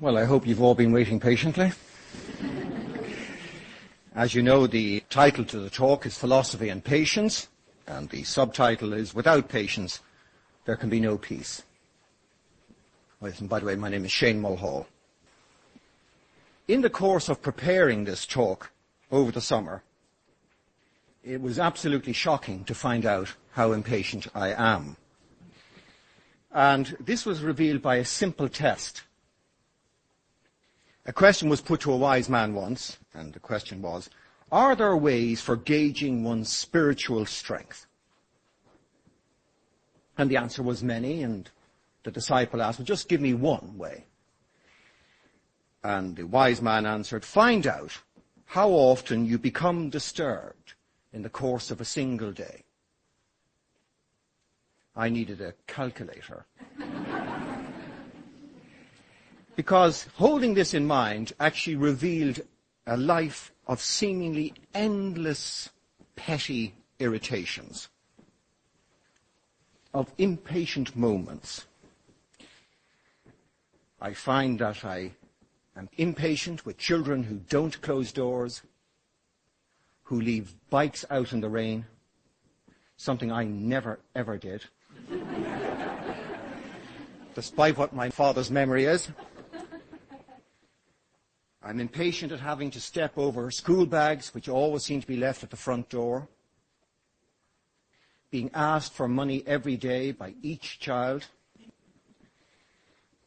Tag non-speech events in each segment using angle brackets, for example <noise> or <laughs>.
Well, I hope you've all been waiting patiently. As you know, the title to the talk is Philosophy and Patience, and the subtitle is Without Patience, There Can Be No Peace. And by the way, my name is Shane Mulhall. In the course of preparing this talk over the summer, it was absolutely shocking to find out how impatient I am. And this was revealed by a simple test a question was put to a wise man once, and the question was, are there ways for gauging one's spiritual strength? And the answer was many, and the disciple asked, well, just give me one way. And the wise man answered, find out how often you become disturbed in the course of a single day. I needed a calculator. <laughs> Because holding this in mind actually revealed a life of seemingly endless petty irritations, of impatient moments. I find that I am impatient with children who don't close doors, who leave bikes out in the rain, something I never ever did, <laughs> despite what my father's memory is. I'm impatient at having to step over school bags, which always seem to be left at the front door. Being asked for money every day by each child.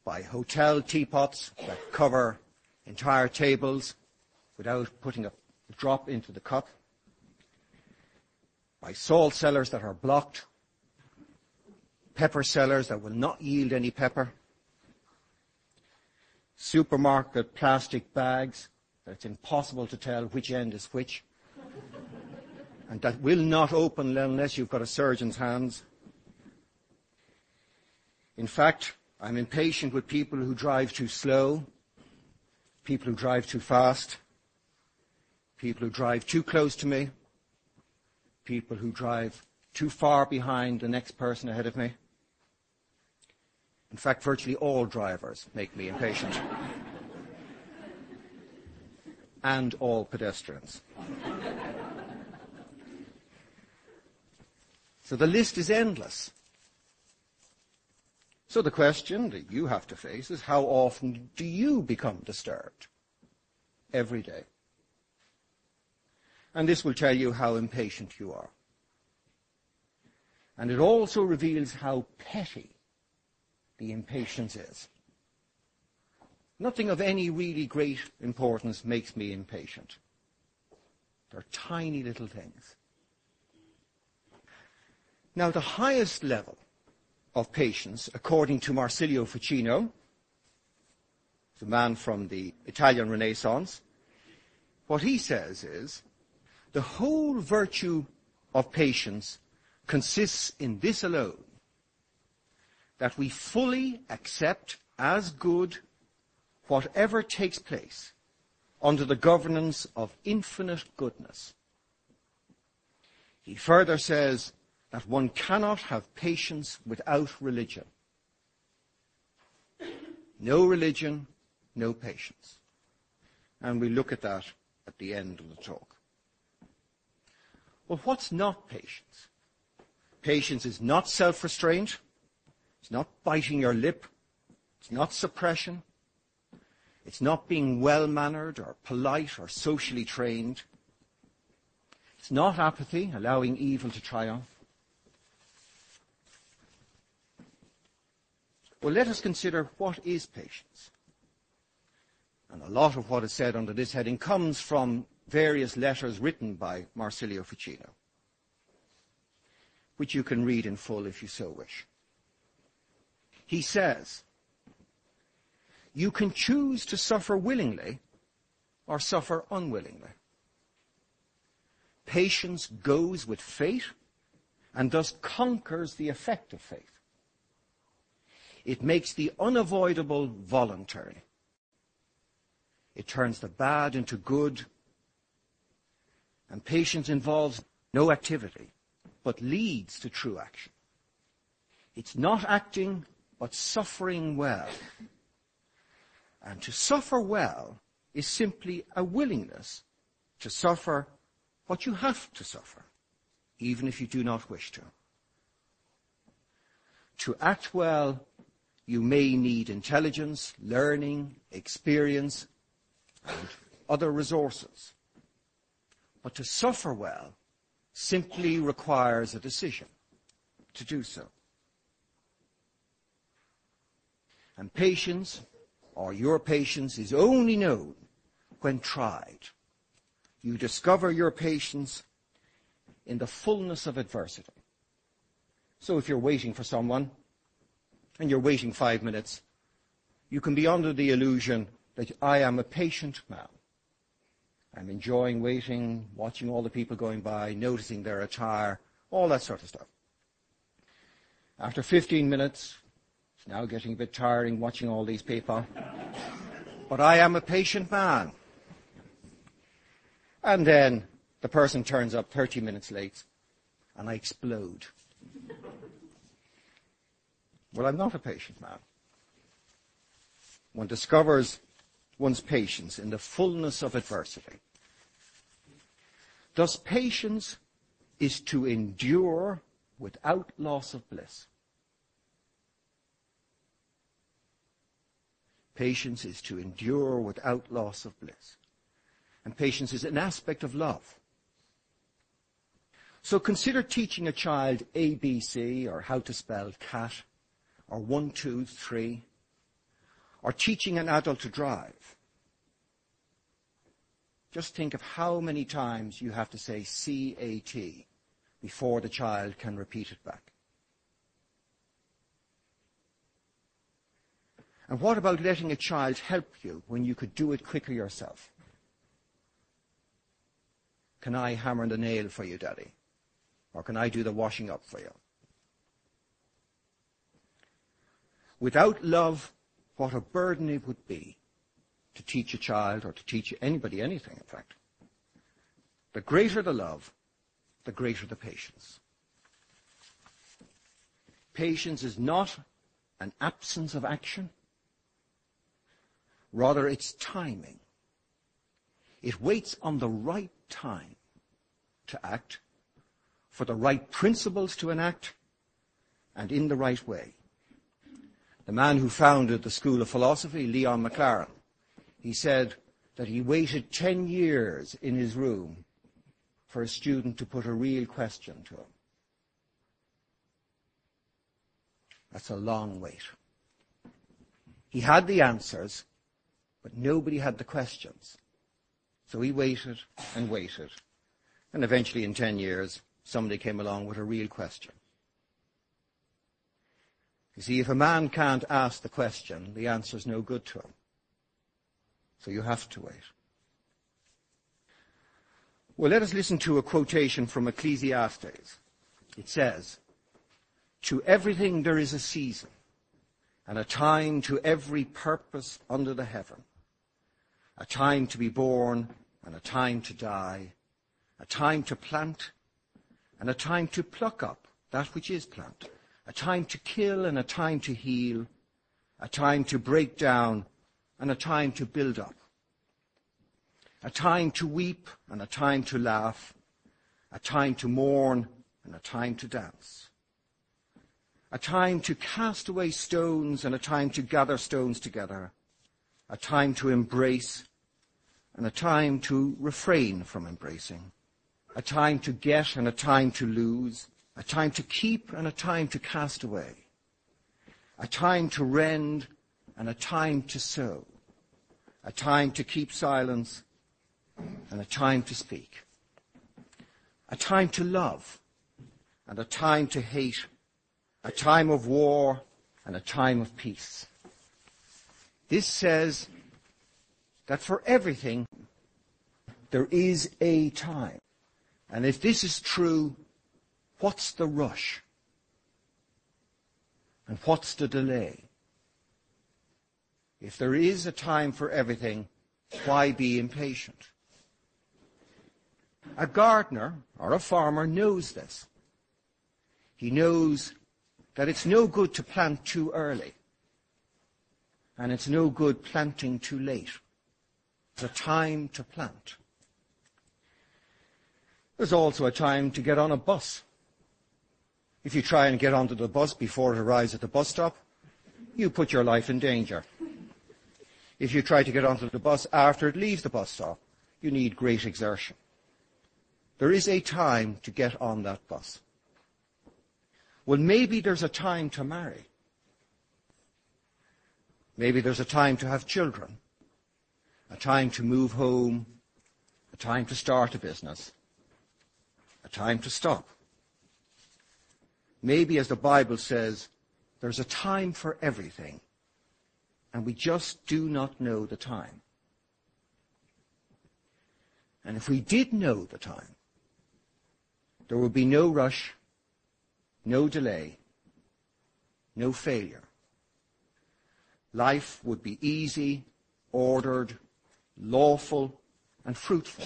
By hotel teapots that cover entire tables without putting a drop into the cup. By salt cellars that are blocked. Pepper cellars that will not yield any pepper supermarket plastic bags that it's impossible to tell which end is which, <laughs> and that will not open unless you've got a surgeon's hands. In fact, I'm impatient with people who drive too slow, people who drive too fast, people who drive too close to me, people who drive too far behind the next person ahead of me. In fact, virtually all drivers make me impatient. And all pedestrians. so the list is endless. So the question that you have to face is how often do you become disturbed? Every day. And this will tell you how impatient you are. And it also reveals how petty the impatience is. Nothing of any really great importance makes me impatient. They're tiny little things. Now, the highest level of patience, according to Marsilio Ficino, the man from the Italian Renaissance, what he says is, the whole virtue of patience consists in this alone, that we fully accept as good whatever takes place under the governance of infinite goodness. He further says that one cannot have patience without religion. No religion, no patience. And we look at that at the end of the talk. Well, what's not patience? Patience is not self-restraint. It's not biting your lip. It's not suppression. It's not being well-mannered or polite or socially trained. It's not apathy, allowing evil to triumph. Well, let us consider what is patience. And a lot of what is said under this heading comes from various letters written by Marsilio Ficino, which you can read in full if you so wish. He says, you can choose to suffer willingly or suffer unwillingly. Patience goes with fate and thus conquers the effect of faith. It makes the unavoidable voluntary. It turns the bad into good. And patience involves no activity, but leads to true action. It's not acting but suffering well. And to suffer well is simply a willingness to suffer what you have to suffer, even if you do not wish to. To act well, you may need intelligence, learning, experience, and other resources. But to suffer well simply requires a decision to do so. And patience, or your patience, is only known when tried. You discover your patience in the fullness of adversity. So if you're waiting for someone, and you're waiting five minutes, you can be under the illusion that I am a patient man. I'm enjoying waiting, watching all the people going by, noticing their attire, all that sort of stuff. After 15 minutes, it's now getting a bit tiring watching all these people. But I am a patient man. And then the person turns up 30 minutes late and I explode. Well, I'm not a patient man. One discovers one's patience in the fullness of adversity. Thus, patience is to endure without loss of bliss. Patience is to endure without loss of bliss. And patience is an aspect of love. So consider teaching a child ABC or how to spell cat or one, two, three, or teaching an adult to drive. Just think of how many times you have to say C-A-T before the child can repeat it back. And what about letting a child help you when you could do it quicker yourself? Can I hammer the nail for you, Daddy? Or can I do the washing up for you? Without love, what a burden it would be to teach a child or to teach anybody anything, in fact. The greater the love, the greater the patience. Patience is not an absence of action. Rather, it's timing. It waits on the right time to act, for the right principles to enact, and in the right way the man who founded the School of Philosophy, Leon Maclaren, he said that he waited 10 years in his room for a student to put a real question to him. That's a long wait. He had the answers, but nobody had the questions. So he waited and waited. And eventually in 10 years, somebody came along with a real question. You see, if a man can't ask the question, the answer's no good to him. So you have to wait. Well, let us listen to a quotation from Ecclesiastes. It says, To everything there is a season, and a time to every purpose under the heaven. A time to be born, and a time to die. A time to plant, and a time to pluck up that which is planted a time to kill and a time to heal, a time to break down and a time to build up, a time to weep and a time to laugh, a time to mourn and a time to dance, a time to cast away stones and a time to gather stones together, a time to embrace and a time to refrain from embracing, a time to get and a time to lose, a time to keep and a time to cast away, a time to rend and a time to sow, a time to keep silence and a time to speak, a time to love and a time to hate, a time of war and a time of peace. This says that for everything there is a time. And if this is true, What's the rush? And what's the delay? If there is a time for everything, why be impatient? A gardener or a farmer knows this. He knows that it's no good to plant too early. And it's no good planting too late. There's a time to plant. There's also a time to get on a bus. If you try and get onto the bus before it arrives at the bus stop, you put your life in danger. If you try to get onto the bus after it leaves the bus stop, you need great exertion. There is a time to get on that bus. Well, maybe there's a time to marry. Maybe there's a time to have children, a time to move home, a time to start a business, a time to stop. Maybe, as the Bible says, there's a time for everything, and we just do not know the time. And if we did know the time, there would be no rush, no delay, no failure. Life would be easy, ordered, lawful, and fruitful.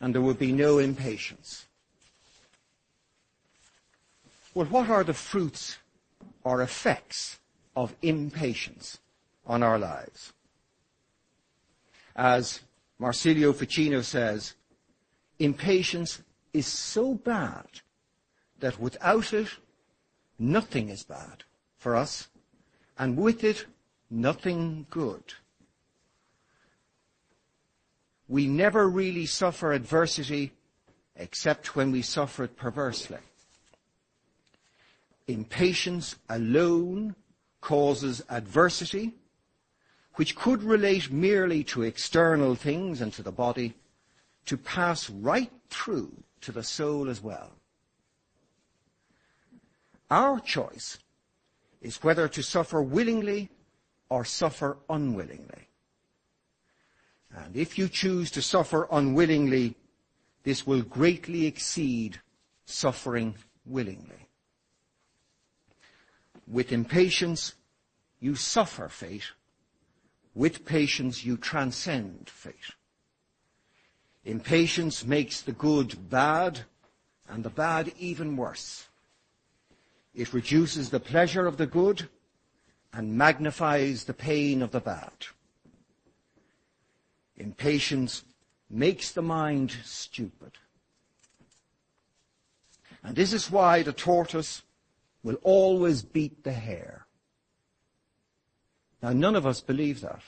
And there would be no impatience. Well, what are the fruits or effects of impatience on our lives? As Marsilio Ficino says, impatience is so bad that without it, nothing is bad for us, and with it, nothing good. We never really suffer adversity except when we suffer it perversely. Impatience alone causes adversity, which could relate merely to external things and to the body, to pass right through to the soul as well. Our choice is whether to suffer willingly or suffer unwillingly. And if you choose to suffer unwillingly, this will greatly exceed suffering willingly. With impatience, you suffer fate. With patience, you transcend fate. Impatience makes the good bad and the bad even worse. It reduces the pleasure of the good and magnifies the pain of the bad. Impatience makes the mind stupid. And this is why the tortoise will always beat the hare. Now none of us believe that.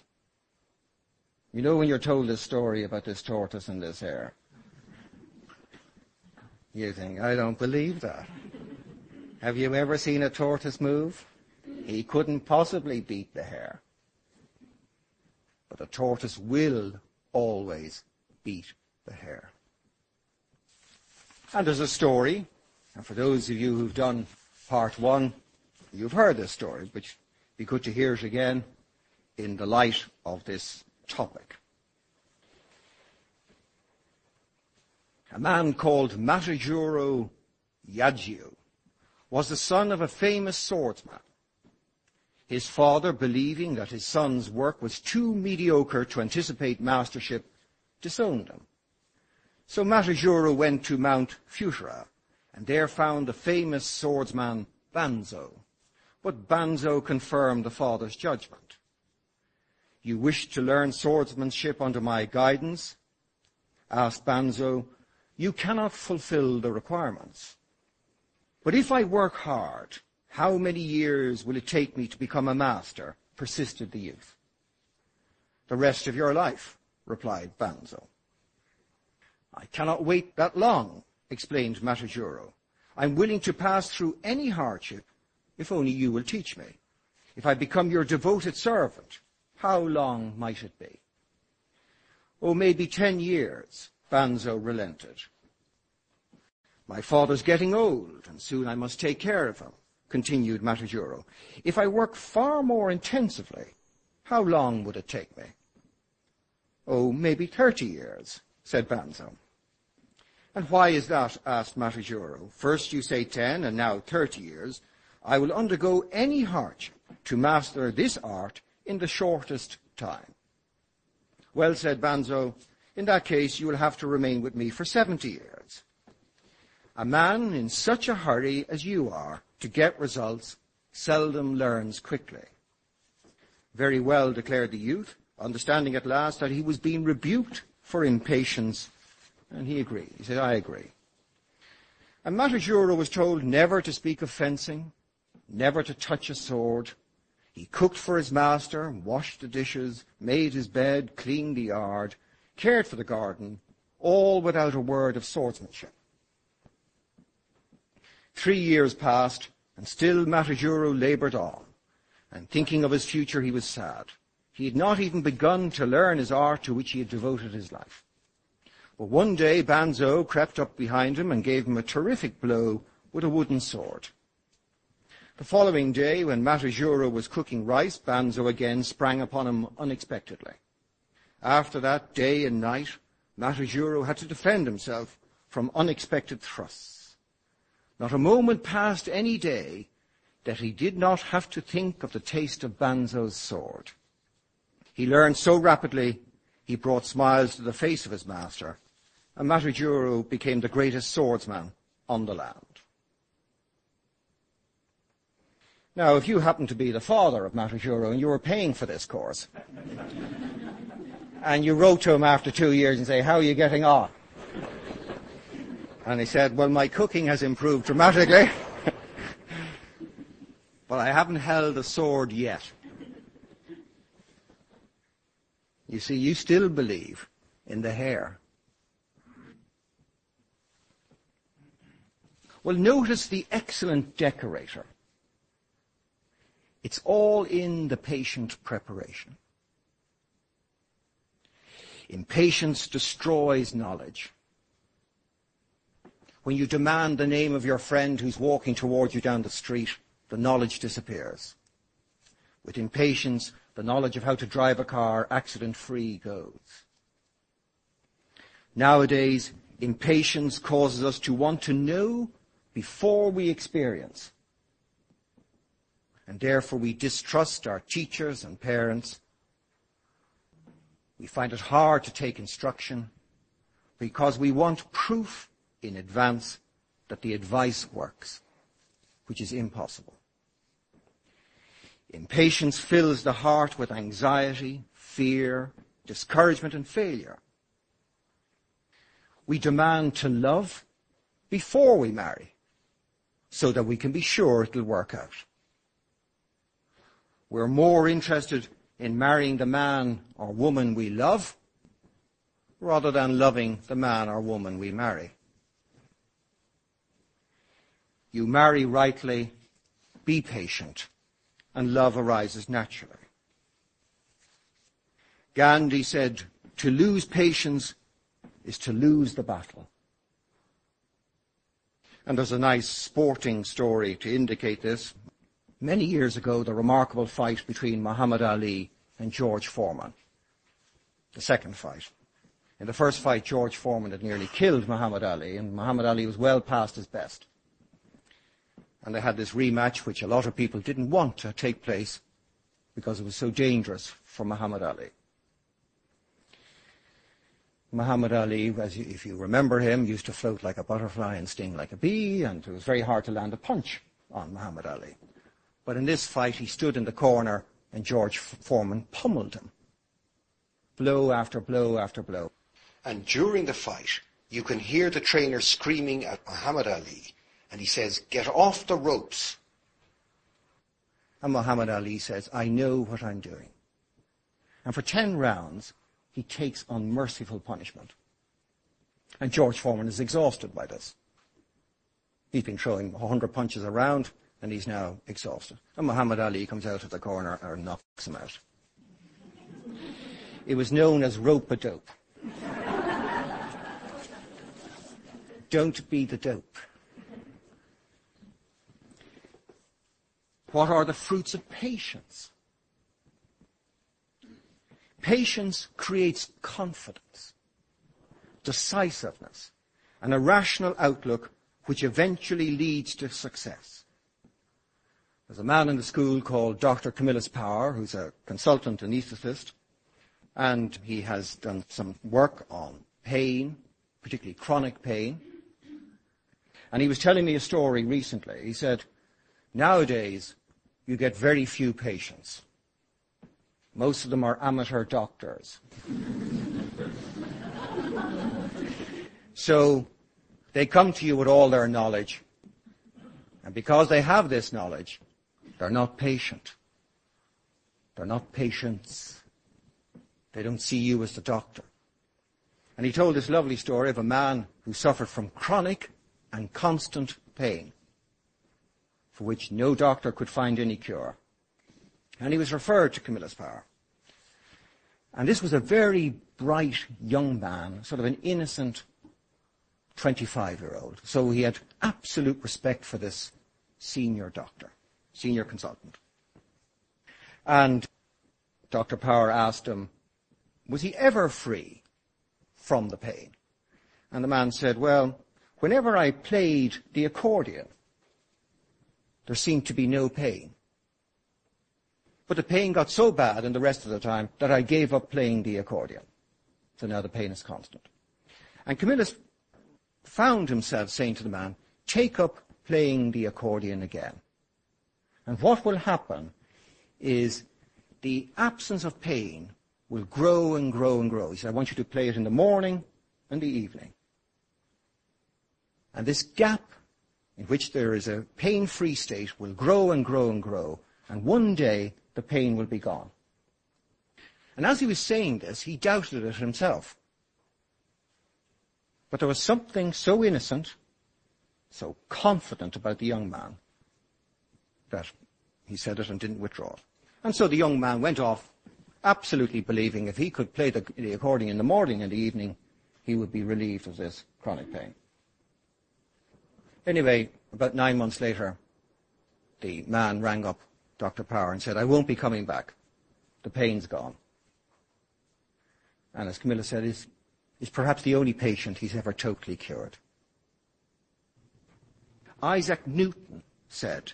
You know when you're told this story about this tortoise and this hare? You think, I don't believe that. Have you ever seen a tortoise move? He couldn't possibly beat the hare. A tortoise will always beat the hare. And there's a story, and for those of you who've done part one, you've heard this story, but be good to hear it again in the light of this topic. A man called Matajuro Yagyu was the son of a famous swordsman. His father, believing that his son's work was too mediocre to anticipate mastership, disowned him. So Matajuro went to Mount Futara, and there found the famous swordsman Banzo. But Banzo confirmed the father's judgment. You wish to learn swordsmanship under my guidance? asked Banzo. You cannot fulfill the requirements. But if I work hard, how many years will it take me to become a master? persisted the youth. The rest of your life, replied Banzo. I cannot wait that long, explained Matajuro. I'm willing to pass through any hardship if only you will teach me. If I become your devoted servant, how long might it be? Oh, maybe ten years, Banzo relented. My father's getting old, and soon I must take care of him, continued Matajuro. If I work far more intensively, how long would it take me? Oh, maybe thirty years, said Banzo. And why is that? asked Matajuro. First you say ten, and now thirty years. I will undergo any hardship to master this art in the shortest time. Well, said Banzo, in that case you will have to remain with me for seventy years. A man in such a hurry as you are to get results seldom learns quickly. Very well, declared the youth, understanding at last that he was being rebuked for impatience. And he agreed. He said, I agree. And Matajuro was told never to speak of fencing, never to touch a sword. He cooked for his master, washed the dishes, made his bed, cleaned the yard, cared for the garden, all without a word of swordsmanship. Three years passed, and still Matajuro labored on, and thinking of his future he was sad. He had not even begun to learn his art to which he had devoted his life. But one day Banzo crept up behind him and gave him a terrific blow with a wooden sword. The following day, when Matajuro was cooking rice, Banzo again sprang upon him unexpectedly. After that, day and night, Matajuro had to defend himself from unexpected thrusts. Not a moment passed any day that he did not have to think of the taste of Banzo's sword. He learned so rapidly, he brought smiles to the face of his master, and Matajuro became the greatest swordsman on the land. Now, if you happen to be the father of Matajuro and you were paying for this course, <laughs> and you wrote to him after two years and say, how are you getting on? And he said, well, my cooking has improved dramatically, <laughs> but I haven't held a sword yet. You see, you still believe in the hare. Well, notice the excellent decorator. It's all in the patient preparation. Impatience destroys knowledge. When you demand the name of your friend who's walking towards you down the street, the knowledge disappears. With impatience, the knowledge of how to drive a car accident free goes. Nowadays, impatience causes us to want to know before we experience. And therefore we distrust our teachers and parents. We find it hard to take instruction because we want proof in advance that the advice works, which is impossible. Impatience fills the heart with anxiety, fear, discouragement and failure. We demand to love before we marry so that we can be sure it'll work out. We're more interested in marrying the man or woman we love rather than loving the man or woman we marry. You marry rightly, be patient, and love arises naturally. Gandhi said, to lose patience is to lose the battle. And there's a nice sporting story to indicate this. Many years ago, the remarkable fight between Muhammad Ali and George Foreman. The second fight. In the first fight, George Foreman had nearly killed Muhammad Ali, and Muhammad Ali was well past his best. And they had this rematch, which a lot of people didn't want to take place because it was so dangerous for Muhammad Ali. Muhammad Ali, if you remember him, used to float like a butterfly and sting like a bee, and it was very hard to land a punch on Muhammad Ali. But in this fight, he stood in the corner, and George Foreman pummeled him. Blow after blow after blow. And during the fight, you can hear the trainer screaming at Muhammad Ali, and he says, get off the ropes. And Muhammad Ali says, I know what I'm doing. And for ten rounds, he takes unmerciful punishment. And George Foreman is exhausted by this. He's been throwing a hundred punches around, and he's now exhausted. And Muhammad Ali comes out of the corner and knocks him out. It was known as rope-a-dope. <laughs> Don't be the dope. What are the fruits of patience? Patience creates confidence, decisiveness, and a rational outlook which eventually leads to success. There's a man in the school called Dr. Camillus Power, who's a consultant anaesthetist, and he has done some work on pain, particularly chronic pain. And he was telling me a story recently. He said, nowadays, you get very few patients Most of them are amateur doctors. <laughs> so they come to you with all their knowledge. And because they have this knowledge, they're not patient. They're not patients. They don't see you as the doctor. And he told this lovely story of a man who suffered from chronic and constant pain, for which no doctor could find any cure. And he was referred to Camillus Power. And this was a very bright young man, sort of an innocent 25 year old. So he had absolute respect for this senior doctor, senior consultant. And Dr. Power asked him, was he ever free from the pain? And the man said, well, whenever I played the accordion, there seemed to be no pain. But the pain got so bad in the rest of the time that I gave up playing the accordion. So now the pain is constant. And Camillus found himself saying to the man, take up playing the accordion again. And what will happen is the absence of pain will grow and grow and grow. He said, I want you to play it in the morning and the evening. And this gap in which there is a pain-free state will grow and grow and grow. And one day the pain will be gone. And as he was saying this, he doubted it himself. But there was something so innocent, so confident about the young man that he said it and didn't withdraw it. And so the young man went off absolutely believing if he could play the, the accordion in the morning and the evening, he would be relieved of this chronic pain. Anyway, about nine months later, the man rang up Dr. Power and said, I won't be coming back. The pain's gone. And as Camillus said, he's perhaps the only patient he's ever totally cured. Isaac Newton said,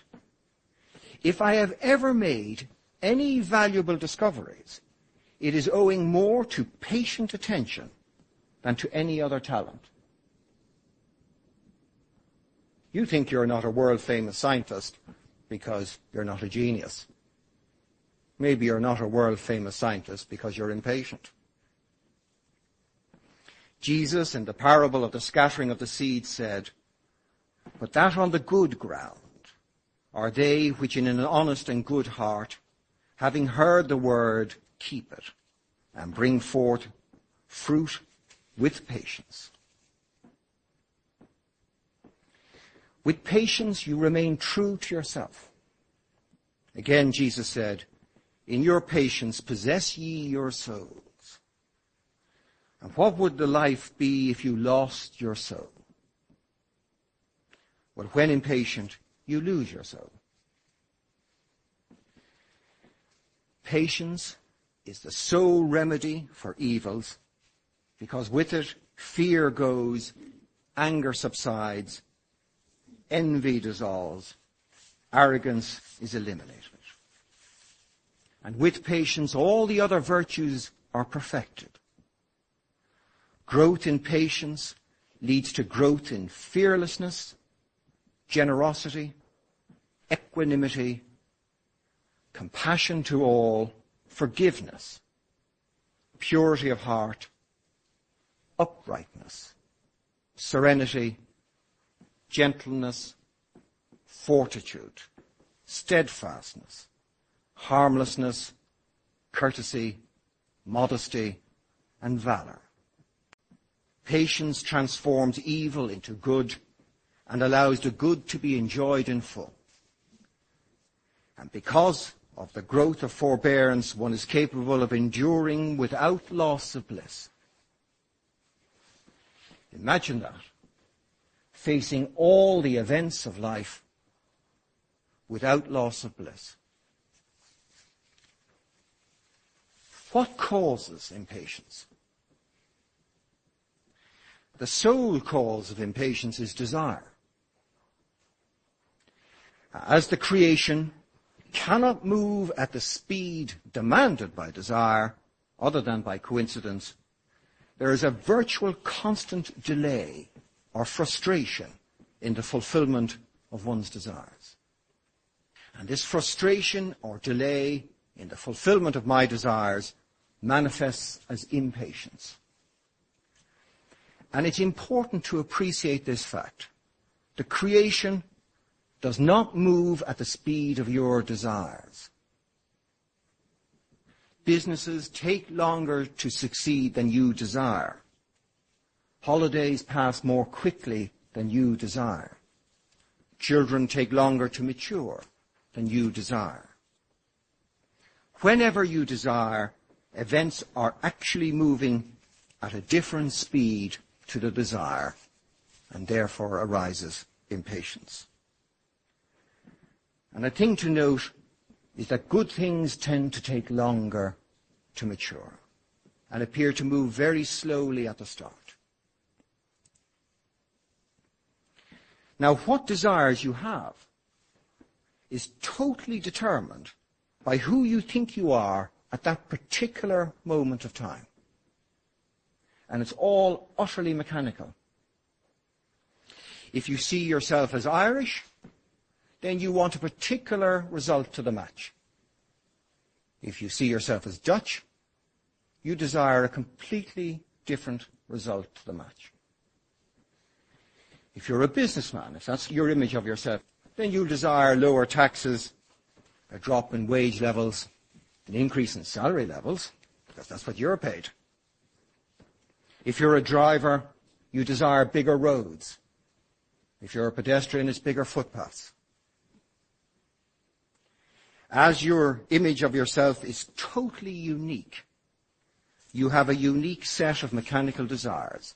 if I have ever made any valuable discoveries, it is owing more to patient attention than to any other talent. You think you're not a world famous scientist because you're not a genius. Maybe you're not a world famous scientist because you're impatient. Jesus, in the parable of the scattering of the seed, said, But that on the good ground are they which in an honest and good heart, having heard the word, keep it, and bring forth fruit with patience. With patience, you remain true to yourself. Again, Jesus said, In your patience, possess ye your souls. And what would the life be if you lost your soul? Well, when impatient, you lose your soul. Patience is the sole remedy for evils because with it, fear goes, anger subsides, envy dissolves, arrogance is eliminated. And with patience, all the other virtues are perfected. Growth in patience leads to growth in fearlessness, generosity, equanimity, compassion to all, forgiveness, purity of heart, uprightness, serenity, gentleness, fortitude, steadfastness, harmlessness, courtesy, modesty, and valor. Patience transforms evil into good and allows the good to be enjoyed in full. And because of the growth of forbearance, one is capable of enduring without loss of bliss. Imagine that facing all the events of life without loss of bliss. What causes impatience? The sole cause of impatience is desire. As the creation cannot move at the speed demanded by desire, other than by coincidence, there is a virtual constant delay or frustration in the fulfillment of one's desires. And this frustration or delay in the fulfillment of my desires manifests as impatience. And it's important to appreciate this fact. The creation does not move at the speed of your desires. Businesses take longer to succeed than you desire. Holidays pass more quickly than you desire. Children take longer to mature than you desire. Whenever you desire, events are actually moving at a different speed to the desire, and therefore arises impatience. And a thing to note is that good things tend to take longer to mature and appear to move very slowly at the start. Now, what desires you have is totally determined by who you think you are at that particular moment of time. And it's all utterly mechanical. If you see yourself as Irish, then you want a particular result to the match. If you see yourself as Dutch, you desire a completely different result to the match. If you're a businessman, if that's your image of yourself, then you'll desire lower taxes, a drop in wage levels, an increase in salary levels, because that's what you're paid. If you're a driver, you desire bigger roads. If you're a pedestrian, it's bigger footpaths. As your image of yourself is totally unique, you have a unique set of mechanical desires.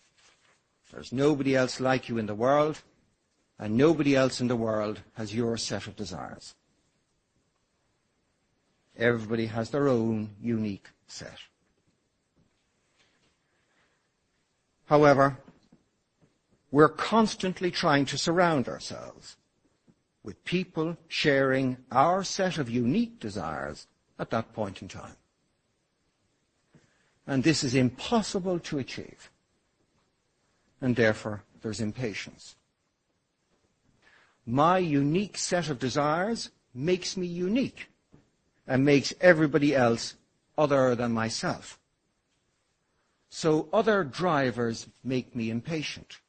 There's nobody else like you in the world, and nobody else in the world has your set of desires. Everybody has their own unique set. However, we're constantly trying to surround ourselves with people sharing our set of unique desires at that point in time. And this is impossible to achieve. And therefore, there's impatience. My unique set of desires makes me unique and makes everybody else other than myself. So other drivers make me impatient.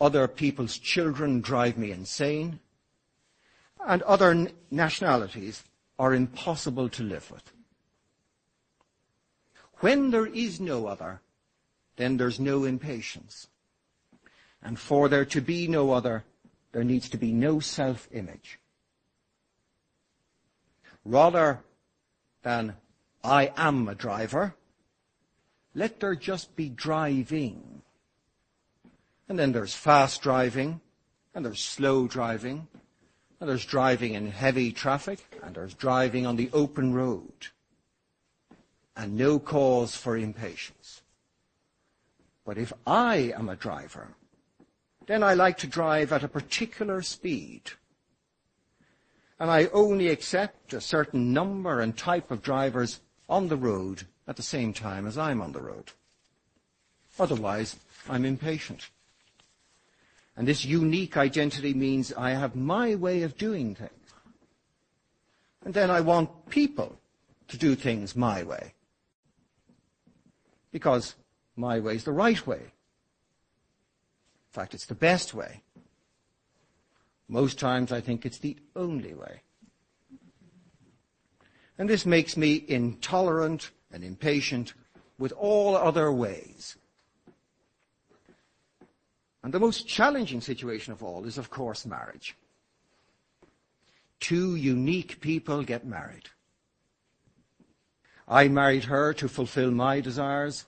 Other people's children drive me insane. And other nationalities are impossible to live with. When there is no other, then there's no impatience. And for there to be no other, there needs to be no self-image rather than I am a driver, let there just be driving. And then there's fast driving, and there's slow driving, and there's driving in heavy traffic, and there's driving on the open road. And no cause for impatience. But if I am a driver, then I like to drive at a particular speed and I only accept a certain number and type of drivers on the road at the same time as I'm on the road. Otherwise, I'm impatient. And this unique identity means I have my way of doing things. And then I want people to do things my way. Because my way is the right way. In fact, it's the best way. Most times I think it's the only way. And this makes me intolerant and impatient with all other ways. And the most challenging situation of all is, of course, marriage. Two unique people get married. I married her to fulfill my desires,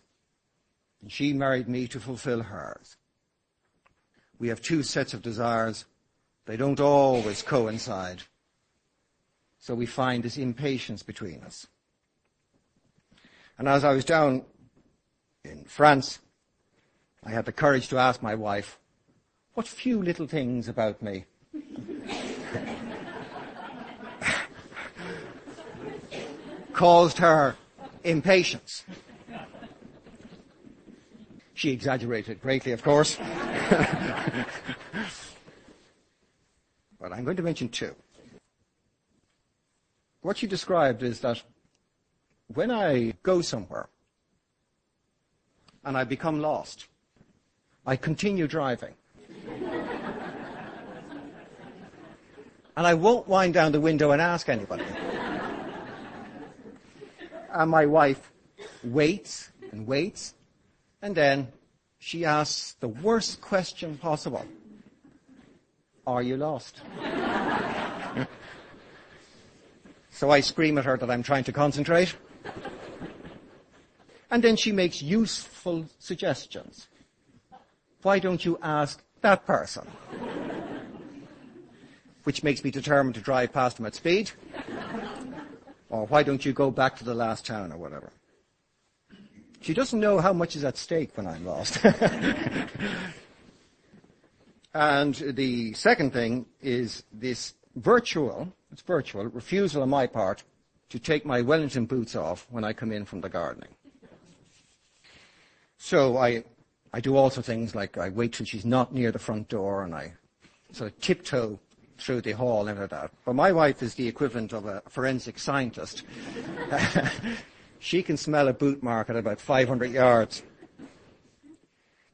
and she married me to fulfill hers. We have two sets of desires, they don't always coincide. So we find this impatience between us. And as I was down in France, I had the courage to ask my wife, what few little things about me <laughs> caused her impatience. She exaggerated greatly, of course. <laughs> but I'm going to mention two. what she described is that when I go somewhere and I become lost, I continue driving. <laughs> and I won't wind down the window and ask anybody. and my wife waits and waits, and then she asks the worst question possible. Are you lost? <laughs> so I scream at her that I'm trying to concentrate. And then she makes useful suggestions. Why don't you ask that person? Which makes me determined to drive past them at speed. Or why don't you go back to the last town or whatever? She doesn't know how much is at stake when I'm lost. <laughs> and the second thing is this virtual, it's virtual, refusal on my part to take my Wellington boots off when I come in from the gardening. So I, I do also things like I wait till she's not near the front door and I sort of tiptoe through the hall and all that. But my wife is the equivalent of a forensic scientist. <laughs> she can smell a boot mark at about 500 yards.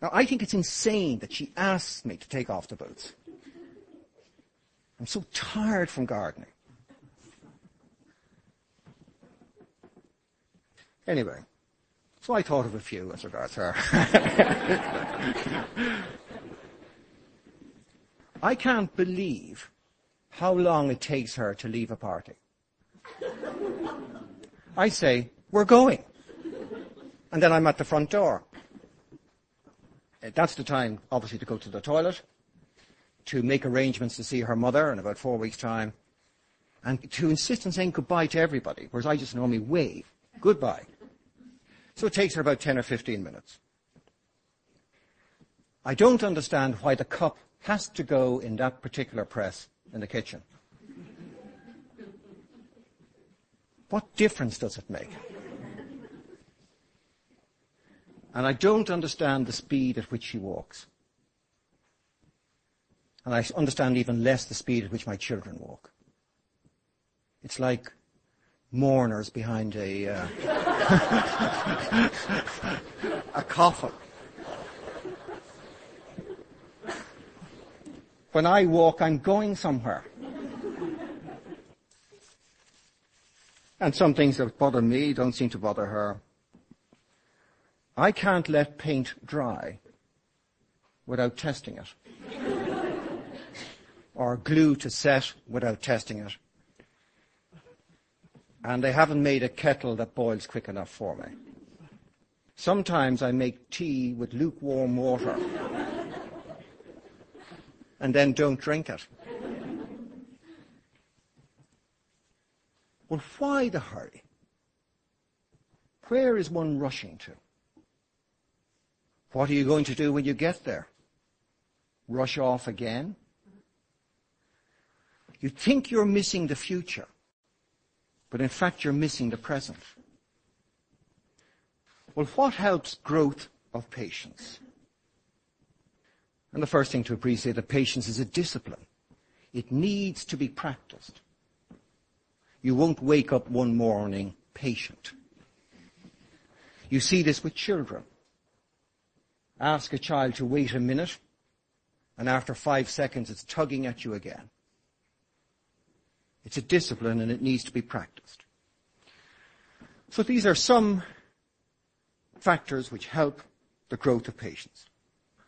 Now, I think it's insane that she asks me to take off the boots. I'm so tired from gardening. Anyway, so I thought of a few as regards her. <laughs> I can't believe how long it takes her to leave a party. I say, we're going. And then I'm at the front door. Uh, that's the time, obviously, to go to the toilet, to make arrangements to see her mother in about four weeks' time, and to insist on saying goodbye to everybody, whereas I just normally wave. Goodbye. So it takes her about 10 or 15 minutes. I don't understand why the cup has to go in that particular press in the kitchen. What difference does it make? And I don't understand the speed at which she walks. And I understand even less the speed at which my children walk. It's like mourners behind a, uh, <laughs> a coffin. When I walk, I'm going somewhere. And some things that bother me don't seem to bother her. I can't let paint dry without testing it. <laughs> or glue to set without testing it. And they haven't made a kettle that boils quick enough for me. Sometimes I make tea with lukewarm water <laughs> and then don't drink it. Well, why the hurry? Where is one rushing to? What are you going to do when you get there? Rush off again? You think you're missing the future, but in fact you're missing the present. Well, what helps growth of patience? And the first thing to appreciate that patience is a discipline. It needs to be practiced. You won't wake up one morning patient. You see this with children ask a child to wait a minute, and after five seconds it's tugging at you again. It's a discipline and it needs to be practiced. So these are some factors which help the growth of patience.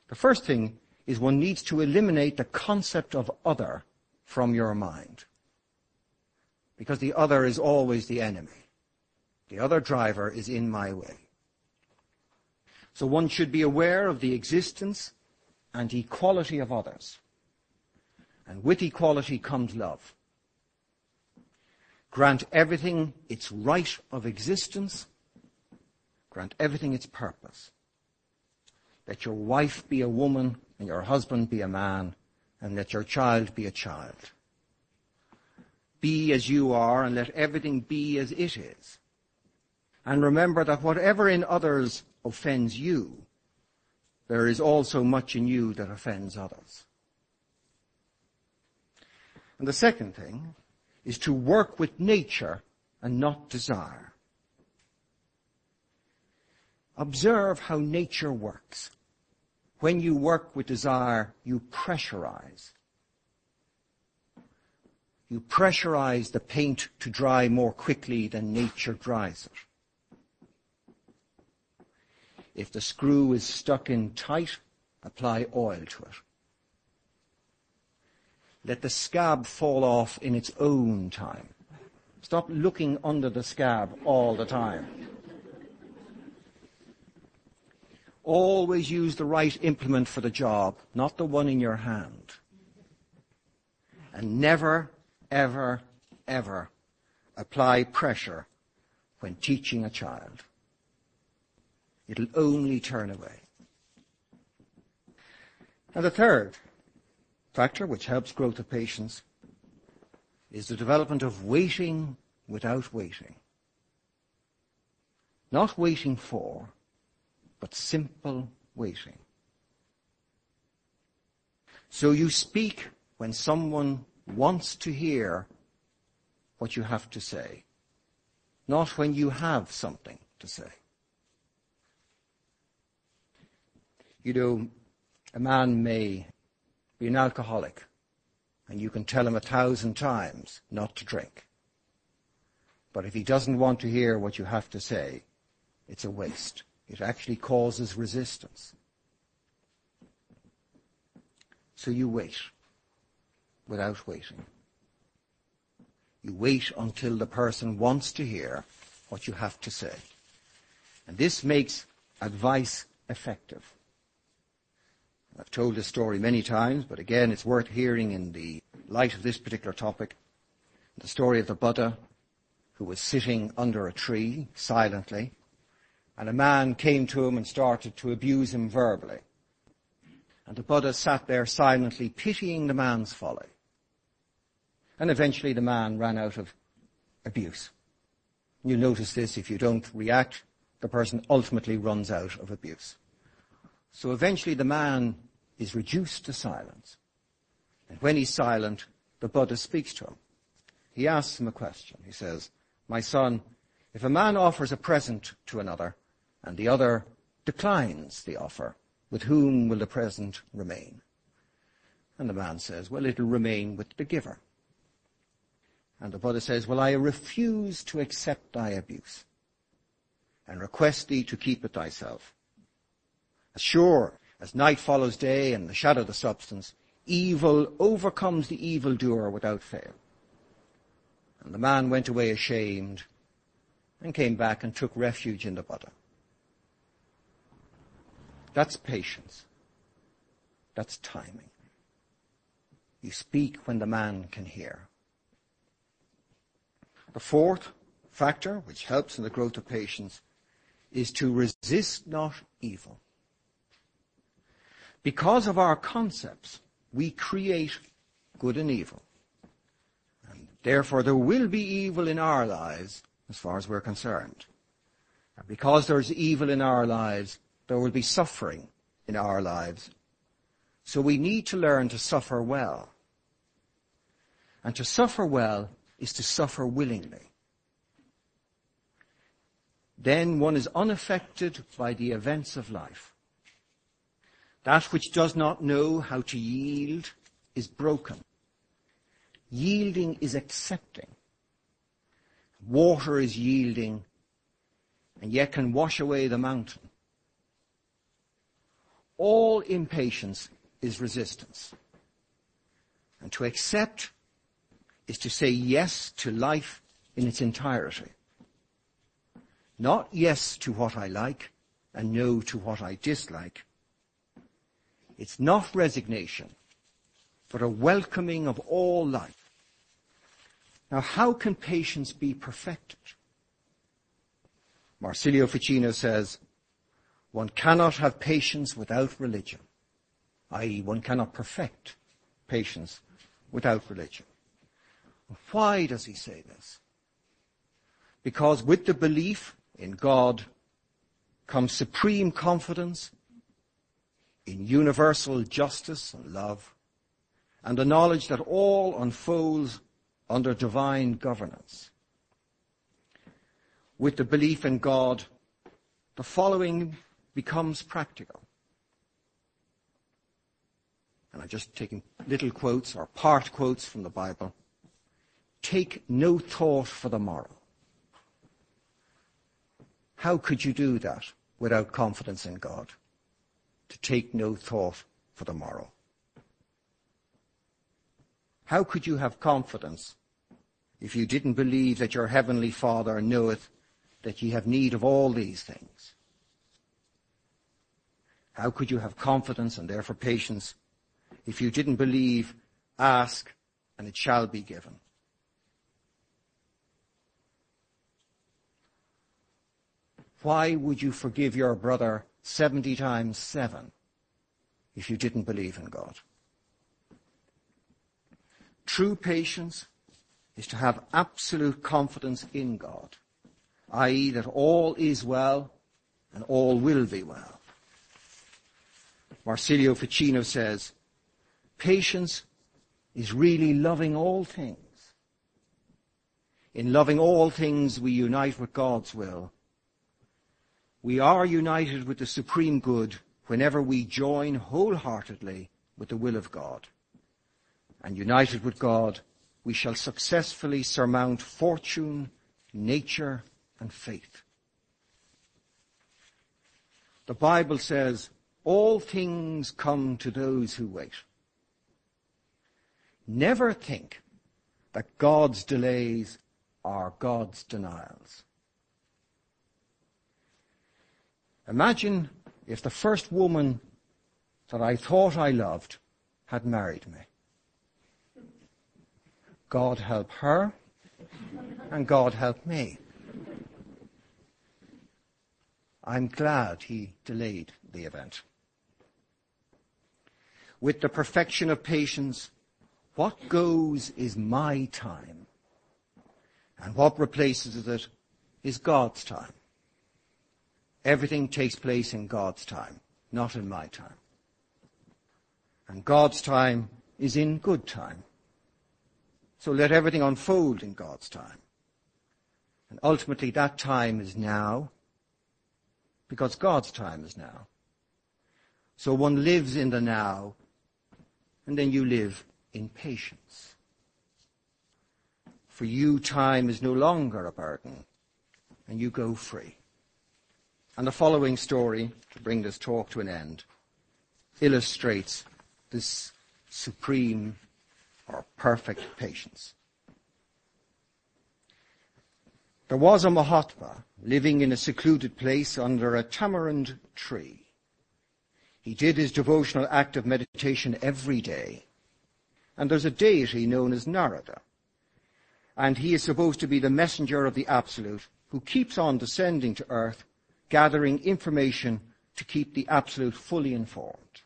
The first thing is one needs to eliminate the concept of other from your mind. Because the other is always the enemy. The other driver is in my way. So one should be aware of the existence and equality of others. And with equality comes love. Grant everything its right of existence. Grant everything its purpose. Let your wife be a woman and your husband be a man and let your child be a child. Be as you are and let everything be as it is. And remember that whatever in others offends you, there is also much in you that offends others. And the second thing is to work with nature and not desire. Observe how nature works. When you work with desire, you pressurize. You pressurize the paint to dry more quickly than nature dries it. If the screw is stuck in tight, apply oil to it. Let the scab fall off in its own time. Stop looking under the scab all the time. Always use the right implement for the job, not the one in your hand. And never, ever, ever apply pressure when teaching a child. It'll only turn away. And the third factor which helps growth of patience is the development of waiting without waiting. Not waiting for, but simple waiting. So you speak when someone wants to hear what you have to say, not when you have something to say. You know, a man may be an alcoholic and you can tell him a thousand times not to drink. But if he doesn't want to hear what you have to say, it's a waste. It actually causes resistance. So you wait without waiting. You wait until the person wants to hear what you have to say. And this makes advice effective. I've told this story many times, but again, it's worth hearing in the light of this particular topic. The story of the Buddha who was sitting under a tree silently and a man came to him and started to abuse him verbally. And the Buddha sat there silently pitying the man's folly. And eventually the man ran out of abuse. You'll notice this if you don't react, the person ultimately runs out of abuse. So eventually the man is reduced to silence. And when he's silent, the Buddha speaks to him. He asks him a question. He says, My son, if a man offers a present to another, and the other declines the offer, with whom will the present remain? And the man says, well, it'll remain with the giver. And the Buddha says, well, I refuse to accept thy abuse and request thee to keep it thyself. As sure as night follows day and the shadow the substance, evil overcomes the evildoer without fail. And the man went away ashamed and came back and took refuge in the Buddha. That's patience. That's timing. You speak when the man can hear. The fourth factor, which helps in the growth of patience, is to resist not evil. Because of our concepts, we create good and evil. And therefore there will be evil in our lives as far as we're concerned. And because there's evil in our lives, there will be suffering in our lives. So we need to learn to suffer well. And to suffer well is to suffer willingly. Then one is unaffected by the events of life. That which does not know how to yield is broken. Yielding is accepting. Water is yielding and yet can wash away the mountain. All impatience is resistance. And to accept is to say yes to life in its entirety. Not yes to what I like and no to what I dislike. It's not resignation, but a welcoming of all life. Now how can patience be perfected? Marsilio Ficino says, one cannot have patience without religion, i.e. one cannot perfect patience without religion. Why does he say this? Because with the belief in God comes supreme confidence in universal justice and love, and the knowledge that all unfolds under divine governance. With the belief in God, the following becomes practical. And I'm just taking little quotes or part quotes from the Bible. Take no thought for the morrow. How could you do that without confidence in God? To take no thought for the morrow. How could you have confidence if you didn't believe that your heavenly Father knoweth that ye have need of all these things? How could you have confidence and therefore patience if you didn't believe, ask, and it shall be given? Why would you forgive your brother 70 times 7 if you didn't believe in God? True patience is to have absolute confidence in God, i.e. that all is well and all will be well. Marsilio Ficino says, patience is really loving all things. In loving all things, we unite with God's will. We are united with the supreme good whenever we join wholeheartedly with the will of God. And united with God, we shall successfully surmount fortune, nature, and faith. The Bible says, all things come to those who wait. Never think that God's delays are God's denials. Imagine if the first woman that I thought I loved had married me. God help her, and God help me. I'm glad he delayed the event with the perfection of patience, what goes is my time. And what replaces it is God's time. Everything takes place in God's time, not in my time. And God's time is in good time. So let everything unfold in God's time. And ultimately that time is now, because God's time is now. So one lives in the now and then you live in patience. For you, time is no longer a burden, and you go free. And the following story, to bring this talk to an end, illustrates this supreme or perfect patience. There was a Mahatma living in a secluded place under a tamarind tree. He did his devotional act of meditation every day. And there's a deity known as Narada. And he is supposed to be the messenger of the Absolute who keeps on descending to earth, gathering information to keep the Absolute fully informed.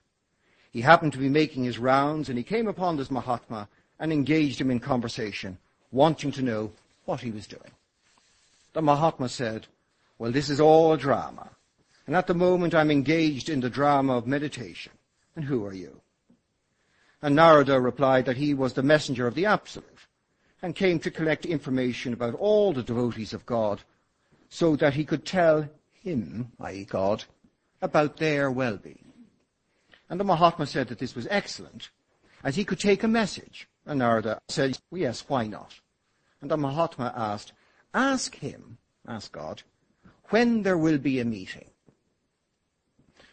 He happened to be making his rounds and he came upon this Mahatma and engaged him in conversation, wanting to know what he was doing. The Mahatma said, well, this is all drama. And at the moment I'm engaged in the drama of meditation. And who are you? And Narada replied that he was the messenger of the Absolute and came to collect information about all the devotees of God so that he could tell him, i.e. God, about their well-being. And the Mahatma said that this was excellent, as he could take a message. And Narada said, well, yes, why not? And the Mahatma asked, ask him, ask God, when there will be a meeting.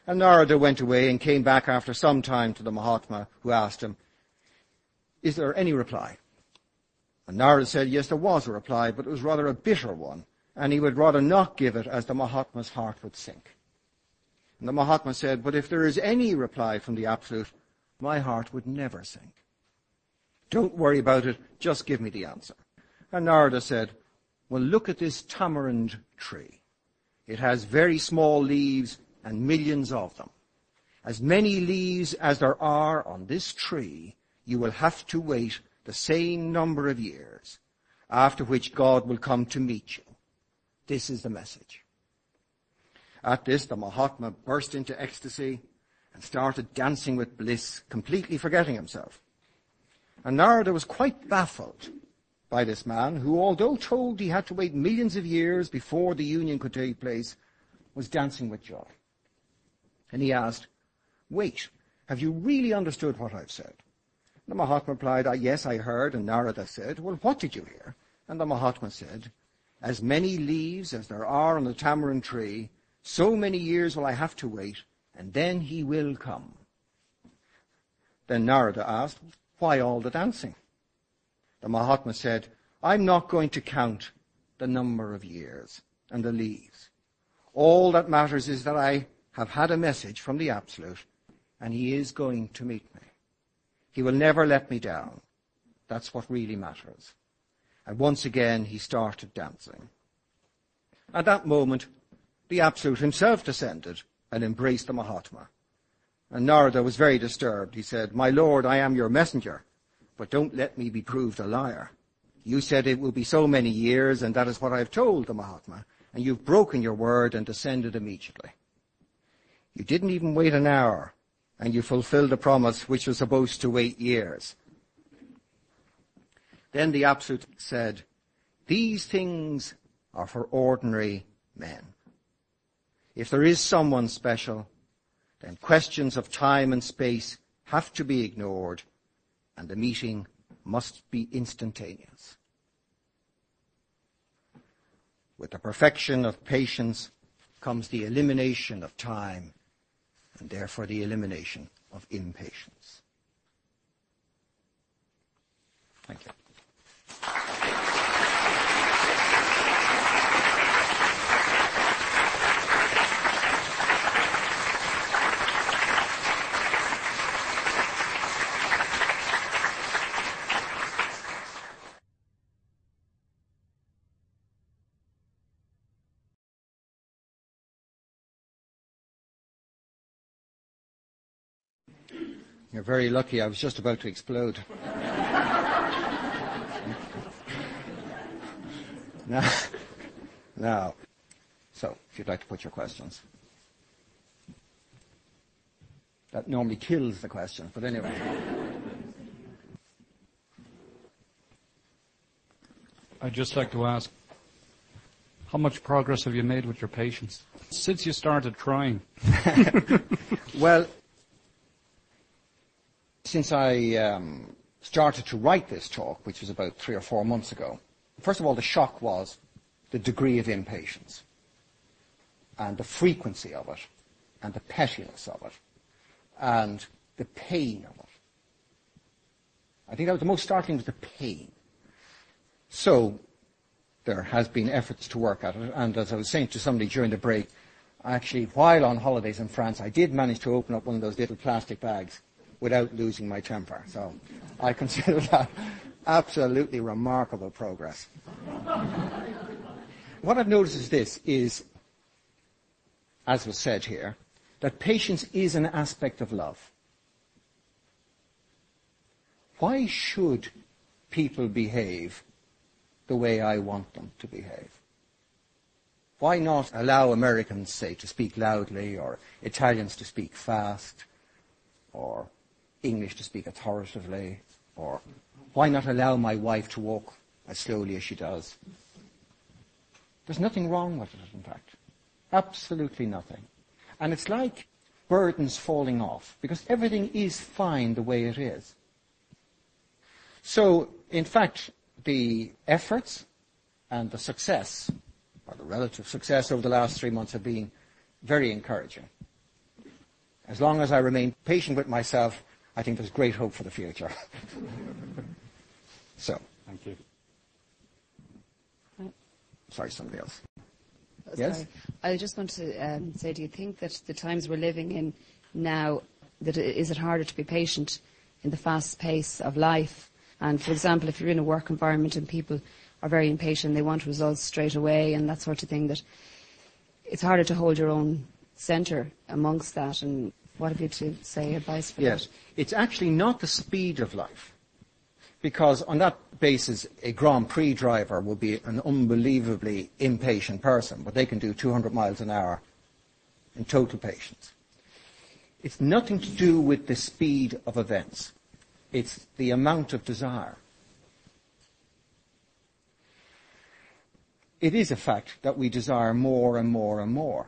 And Narada went away and came back after some time to the Mahatma, who asked him, Is there any reply? And Narada said, Yes, there was a reply, but it was rather a bitter one, and he would rather not give it as the Mahatma's heart would sink. And the Mahatma said, But if there is any reply from the Absolute, my heart would never sink. Don't worry about it, just give me the answer. And Narada said, Well, look at this tamarind tree. It has very small leaves and millions of them. As many leaves as there are on this tree, you will have to wait the same number of years, after which God will come to meet you. This is the message. At this, the Mahatma burst into ecstasy and started dancing with bliss, completely forgetting himself. And Narada was quite baffled by this man who, although told he had to wait millions of years before the union could take place, was dancing with joy. And he asked, Wait, have you really understood what I've said? The Mahatma replied, ah, Yes, I heard. And Narada said, Well, what did you hear? And the Mahatma said, As many leaves as there are on the tamarind tree, so many years will I have to wait, and then he will come. Then Narada asked, Why all the dancing? The Mahatma said, I'm not going to count the number of years and the leaves. All that matters is that I have had a message from the Absolute, and he is going to meet me. He will never let me down. That's what really matters. And once again, he started dancing. At that moment, the Absolute himself descended and embraced the Mahatma. And Narada was very disturbed. He said, My lord, I am your messenger, but don't let me be proved a liar. You said it will be so many years, and that is what I have told the Mahatma, and you've broken your word and descended immediately. You didn't even wait an hour, and you fulfilled a promise which was supposed to wait years. Then the Absolute said, These things are for ordinary men. If there is someone special, then questions of time and space have to be ignored, and the meeting must be instantaneous. With the perfection of patience comes the elimination of time and therefore the elimination of impatience. Thank you. You're very lucky. I was just about to explode. Now, <laughs> now, so if you'd like to put your questions. That normally kills the question, but anyway. <laughs> I'd just like to ask, how much progress have you made with your patience since you started trying? <laughs> well, since I um, started to write this talk, which was about three or four months ago, first of all, the shock was the degree of impatience and the frequency of it and the pettiness of it and the pain of it. I think that was the most startling was the pain. So there has been efforts to work at it, and as I was saying to somebody during the break, actually, while on holidays in France, I did manage to open up one of those little plastic bags without losing my temper. So I consider <laughs> that absolutely remarkable progress. what I've noticed is this, is, as was said here, that patience is an aspect of love. Why should people behave the way I want them to behave? Why not allow Americans, say, to speak loudly, or Italians to speak fast, or English to speak authoritatively, or why not allow my wife to walk as slowly as she does? There's nothing wrong with it, in fact. Absolutely nothing. And it's like burdens falling off, because everything is fine the way it is. So, in fact, the efforts and the success, or the relative success over the last three months have been very encouraging. As long as I remain patient with myself, I think there's great hope for the future. <laughs> so. Thank you. Sorry, somebody else. Yes? I just want to um, say, do you think that the times we're living in now, that it, is it harder to be patient in the fast pace of life? And for example, if you're in a work environment and people are very impatient, they want results straight away and that sort of thing, that it's harder to hold your own centre amongst that and what have you to say, advice for yes. that? Yes. It's actually not the speed of life. Because on that basis, a Grand Prix driver will be an unbelievably impatient person, but they can do 200 miles an hour in total patience. It's nothing to do with the speed of events. It's the amount of desire. it is a fact that we desire more and more and more.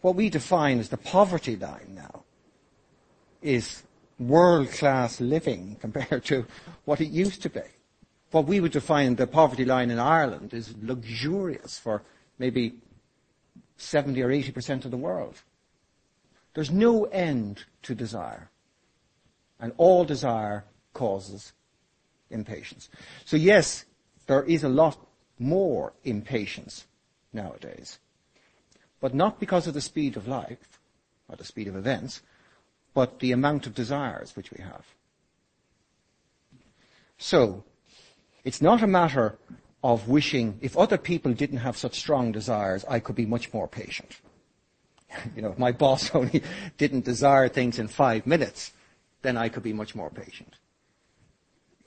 What we define as the poverty line now is world-class living <laughs> compared to what it used to be. What we would define the poverty line in Ireland is luxurious for maybe 70 or 80% of the world. There's no end to desire. And all desire causes impatience. So yes, there is a lot more impatience nowadays. But not because of the speed of life, or the speed of events, but the amount of desires which we have. So, it's not a matter of wishing, if other people didn't have such strong desires, I could be much more patient. <laughs> you know, if my boss <laughs> only didn't desire things in five minutes, then I could be much more patient.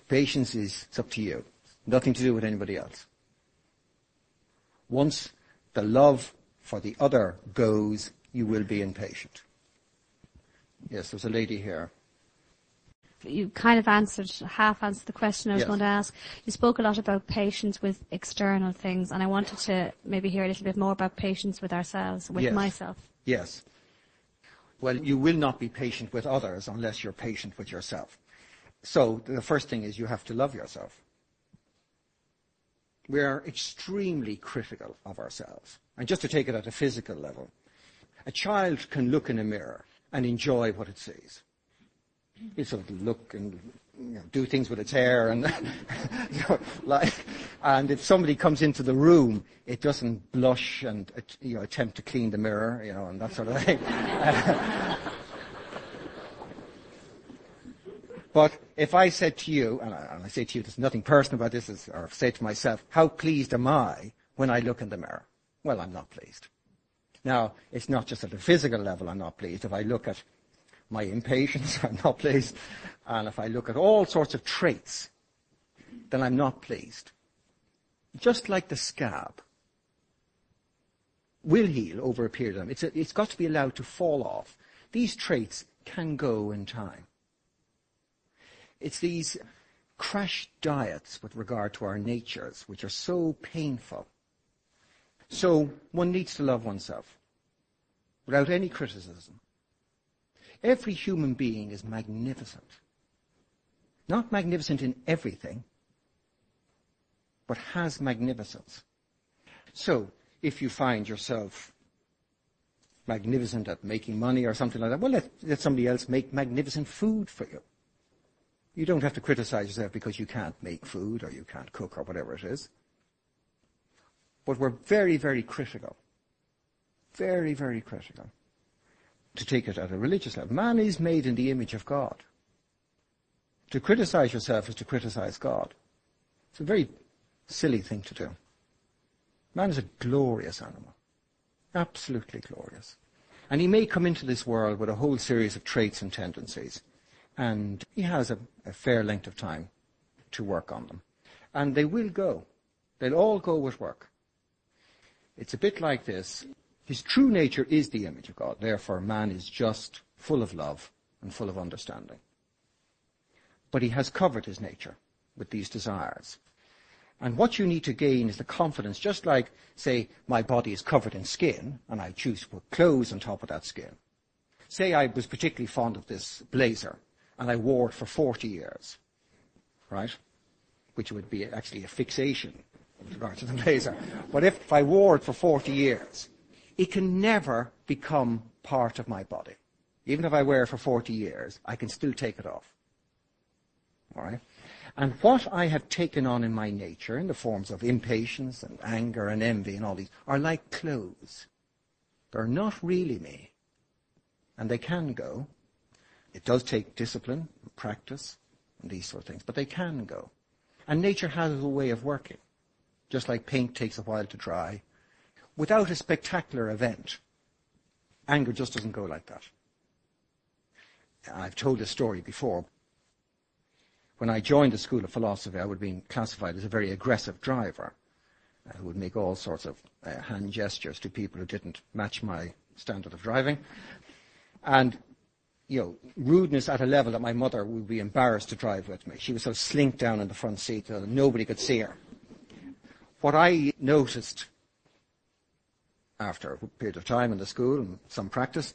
Patience is, up to you. Nothing to do with anybody else. Once the love for the other goes, you will be impatient. Yes, there's a lady here. You kind of answered, half answered the question I was Yes. going to ask. You spoke a lot about patience with external things, and I wanted to maybe hear a little bit more about patience with ourselves, with Yes. myself. Yes. Well, you will not be patient with others unless you're patient with yourself. So the first thing is you have to love yourself. We are extremely critical of ourselves. And just to take it at a physical level, a child can look in a mirror and enjoy what it sees. It sort of look and you know, do things with its hair and <laughs> you know, like, and if somebody comes into the room, it doesn't blush and you know attempt to clean the mirror, you know, and that sort of thing. <laughs> but if I said to you, and I, and I say to you, there's nothing personal about this, is- or say to myself, how pleased am I when I look in the mirror? Well, I'm not pleased. Now, it's not just at a physical level I'm not pleased. If I look at my impatience, <laughs> I'm not pleased. And if I look at all sorts of traits, then I'm not pleased. Just like the scab will heal over a period of time. It's, a, it's got to be allowed to fall off. These traits can go in time. It's these crash diets with regard to our natures which are so painful. So one needs to love oneself without any criticism. Every human being is magnificent. Not magnificent in everything, but has magnificence. So, if you find yourself magnificent at making money or something like that, well, let, let somebody else make magnificent food for you. You don't have to criticize yourself because you can't make food or you can't cook or whatever it is. But we're very, very critical. Very, very critical. To take it at a religious level. Man is made in the image of God. To criticize yourself is to criticize God. It's a very silly thing to do. Man is a glorious animal. Absolutely glorious. And he may come into this world with a whole series of traits and tendencies. And he has a, a fair length of time to work on them. And they will go. They'll all go with work. It's a bit like this. His true nature is the image of God. Therefore, man is just, full of love, and full of understanding. But he has covered his nature with these desires. And what you need to gain is the confidence, just like, say, my body is covered in skin, and I choose to put clothes on top of that skin. Say I was particularly fond of this blazer, and I wore it for 40 years, right? Which would be actually a fixation with regard to the <laughs> blazer. But if, if I wore it for 40 years, it can never become part of my body. Even if I wear it for 40 years, I can still take it off. Alright? And what I have taken on in my nature, in the forms of impatience and anger and envy and all these, are like clothes. They're not really me. And they can go. It does take discipline, and practice, and these sort of things, but they can go. And nature has a way of working. Just like paint takes a while to dry. Without a spectacular event, anger just doesn't go like that. I've told this story before. When I joined the School of Philosophy, I would be classified as a very aggressive driver uh, who would make all sorts of uh, hand gestures to people who didn't match my standard of driving. And, you know, rudeness at a level that my mother would be embarrassed to drive with me. She would sort of slink down in the front seat so that nobody could see her. what I noticed after a period of time in the school and some practice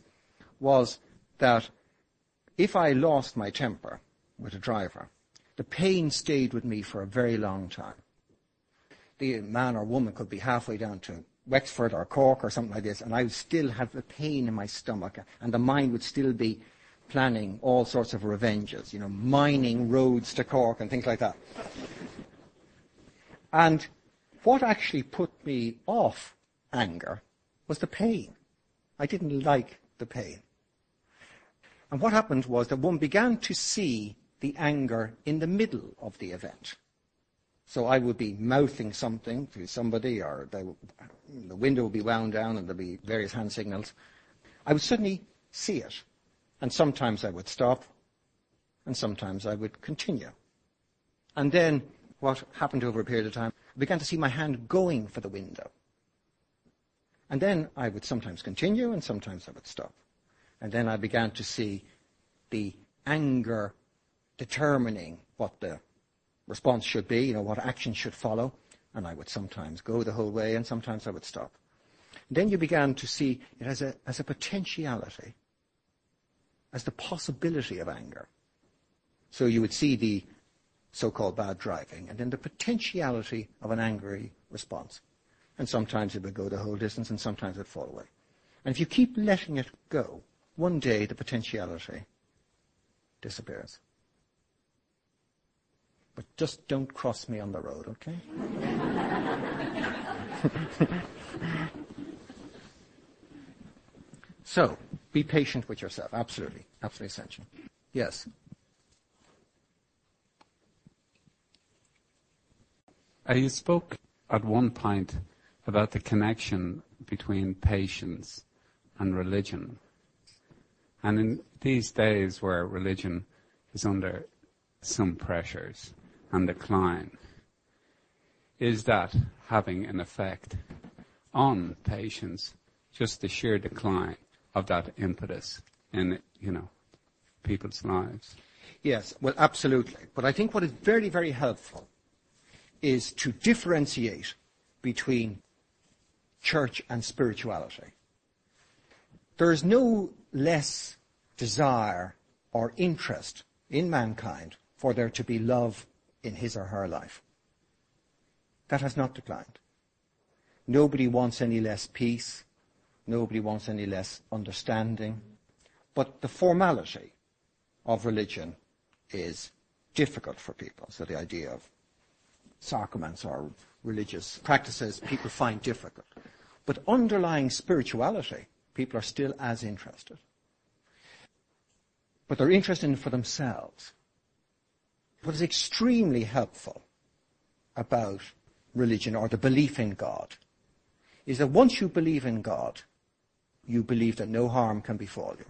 was that if I lost my temper with a driver, the pain stayed with me for a very long time. The man or woman could be halfway down to Wexford or Cork or something like this, and I would still have a pain in my stomach, and the mind would still be planning all sorts of revenges, you know, mining roads to Cork and things like that. And what actually put me off anger was the pain. I didn't like the pain. And what happened was that one began to see the anger in the middle of the event. So I would be mouthing something to somebody, or they, the window would be wound down and there'd be various hand signals. I would suddenly see it. And sometimes I would stop, and sometimes I would continue. And then what happened over a period of time, I began to see my hand going for the window. And then I would sometimes continue, and sometimes I would stop. And then I began to see the anger determining what the response should be, you know, what action should follow. And I would sometimes go the whole way, and sometimes I would stop. And then you began to see it as a, as a potentiality, as the possibility of anger. So you would see the so-called bad driving, and then the potentiality of an angry response. And sometimes it would go the whole distance, and sometimes it would fall away. And if you keep letting it go, one day the potentiality disappears. But just don't cross me on the road, okay? <laughs> so, be patient with yourself. Absolutely. Absolutely essential. Yes. Uh, you spoke at one point about the connection between patience and religion. And in these days where religion is under some pressures and decline, is that having an effect on patience, just the sheer decline of that impetus in, you know, people's lives? Yes, well, absolutely. But I think what is very, very helpful is to differentiate between church and spirituality. There is no less desire or interest in mankind for there to be love in his or her life. That has not declined. Nobody wants any less peace. Nobody wants any less understanding. But the formality of religion is difficult for people. So the idea of sacraments or religious practices people find difficult. But underlying spirituality, people are still as interested. But they're interested in for themselves. What is extremely helpful about religion or the belief in God is that once you believe in God, you believe that no harm can befall you.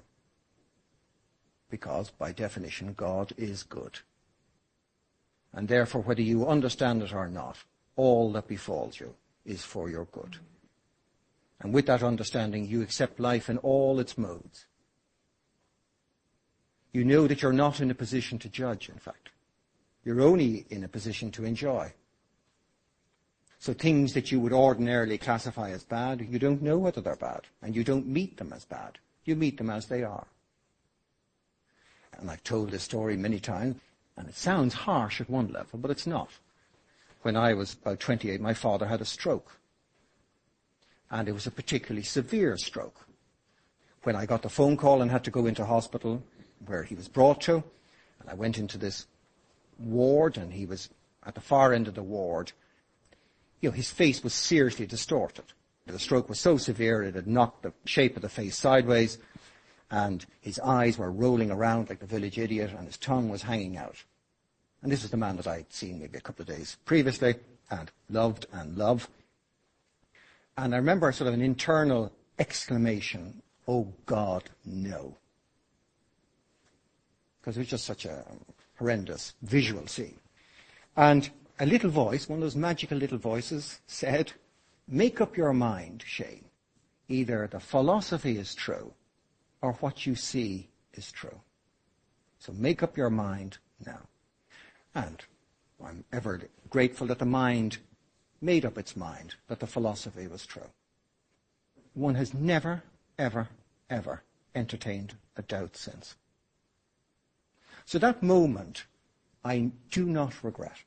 Because by definition, God is good. And therefore, whether you understand it or not, all that befalls you is for your good. And with that understanding, you accept life in all its modes. You know that you're not in a position to judge, in fact. You're only in a position to enjoy. So things that you would ordinarily classify as bad, you don't know whether they're bad, and you don't meet them as bad. You meet them as they are. And I've told this story many times. And it sounds harsh at one level, but it's not. When I was about 28, my father had a stroke. And it was a particularly severe stroke. When I got the phone call and had to go into hospital where he was brought to, and I went into this ward and he was at the far end of the ward, you know, his face was seriously distorted. The stroke was so severe it had knocked the shape of the face sideways and his eyes were rolling around like the village idiot and his tongue was hanging out. And this is the man that I'd seen maybe a couple of days previously and loved and love. And I remember sort of an internal exclamation, oh God, no. Because it was just such a horrendous visual scene. And a little voice, one of those magical little voices, said, make up your mind, Shane. Either the philosophy is true or what you see is true. So make up your mind now. And I'm ever grateful that the mind made up its mind that the philosophy was true. One has never, ever, ever entertained a doubt since. So that moment, I do not regret.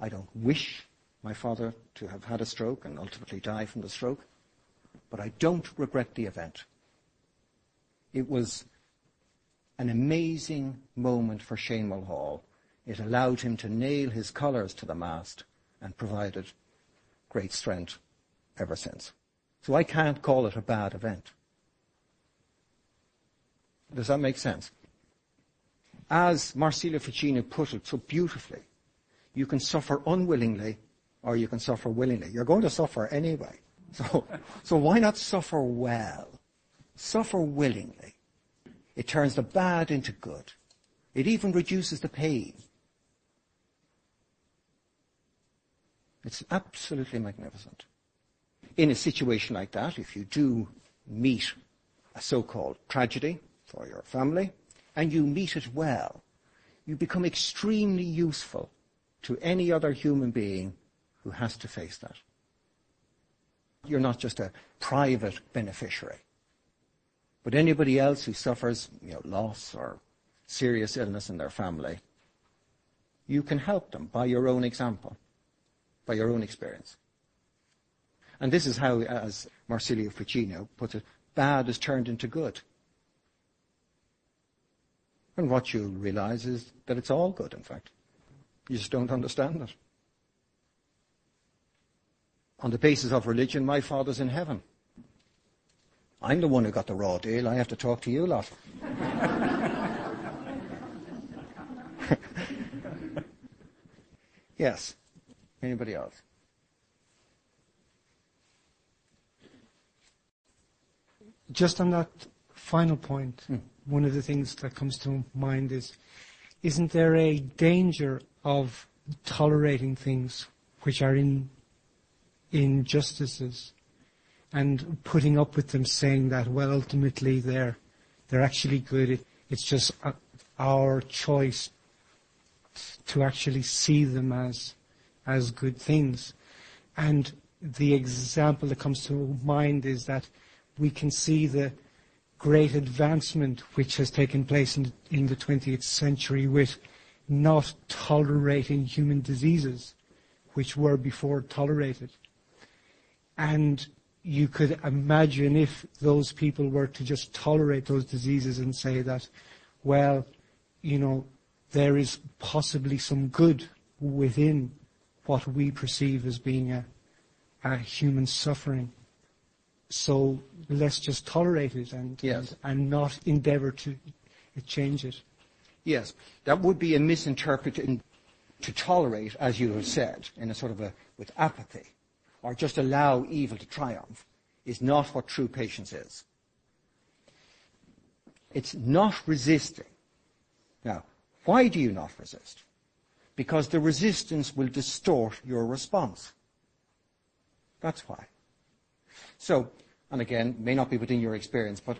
I don't wish my father to have had a stroke and ultimately die from the stroke, but I don't regret the event. It was an amazing moment for Shane Mulhall. It allowed him to nail his colours to the mast and provided great strength ever since. So I can't call it a bad event. Does that make sense? As Marsilio Ficino put it so beautifully, you can suffer unwillingly or you can suffer willingly. You're going to suffer anyway. <laughs> So, so why not suffer well? Suffer willingly. It turns the bad into good. It even reduces the pain. It's absolutely magnificent. In a situation like that, if you do meet a so-called tragedy for your family, and you meet it well, you become extremely useful to any other human being who has to face that. You're not just a private beneficiary. But anybody else who suffers you know, loss or serious illness in their family, you can help them by your own example, by your own experience. And this is how, as Marsilio Ficino puts it, bad is turned into good. And what you'll realize is that it's all good, in fact. You just don't understand it. On the basis of religion, my father's in heaven. I'm the one who got the raw deal. I have to talk to you a lot. <laughs> yes. Anybody else? Just on that final point, mm. one of the things that comes to mind is, isn't there a danger of tolerating things which are in injustices and putting up with them saying that, well, ultimately they're, they're actually good. It, it's just a, our choice to actually see them as, as good things. And the example that comes to mind is that we can see the great advancement which has taken place in, in the 20th century with not tolerating human diseases which were before tolerated. And you could imagine if those people were to just tolerate those diseases and say that, well, you know, there is possibly some good within what we perceive as being a, a human suffering. So let's just tolerate it and, yes. and, and not endeavor to change it. Yes, that would be a misinterpretation to tolerate, as you have said, in a sort of a, with apathy, or just allow evil to triumph, is not what true patience is. It's not resisting. Now, why do you not resist? Because the resistance will distort your response. That's why. So, and again, may not be within your experience, but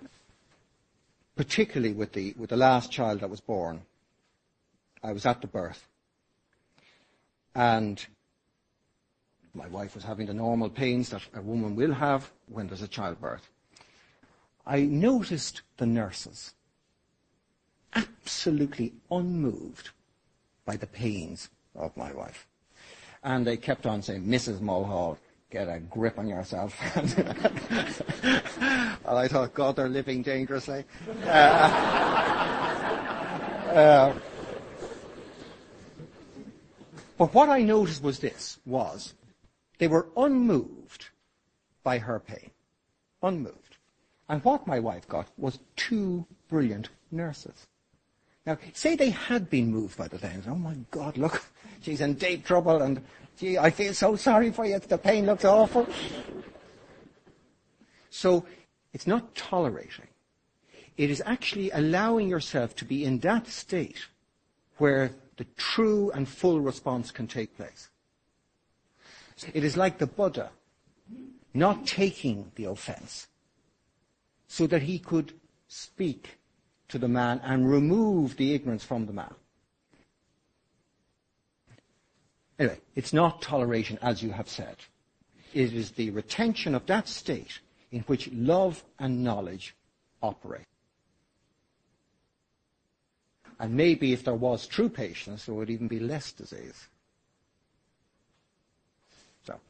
particularly with the, with the last child that was born, I was at the birth. And my wife was having the normal pains that a woman will have when there's a childbirth. I noticed the nurses absolutely unmoved by the pains of my wife. And they kept on saying, Mrs. Mulhall, get a grip on yourself. <laughs> and I thought, God, they're living dangerously. Uh, uh, but what I noticed was this, was they were unmoved by her pain. Unmoved. And what my wife got was two brilliant nurses. Now, say they had been moved by the pain. Oh my God, look, she's in deep trouble and gee, I feel so sorry for you. The pain looks awful. So it's not tolerating. It is actually allowing yourself to be in that state where the true and full response can take place. It is like the Buddha not taking the offense so that he could speak to the man and remove the ignorance from the man. Anyway, it's not toleration as you have said. It is the retention of that state in which love and knowledge operate. And maybe if there was true patience, there would even be less disease. So,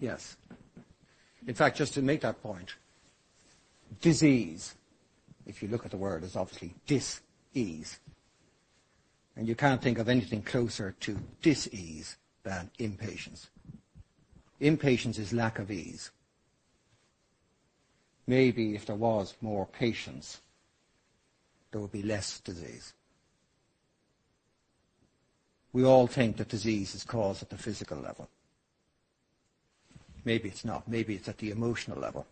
yes. In fact, just to make that point, disease, if you look at the word, is obviously dis-ease. And you can't think of anything closer to dis-ease than impatience. Impatience is lack of ease. Maybe if there was more patience, there would be less disease. We all think that disease is caused at the physical level. Maybe it's not. Maybe it's at the emotional level.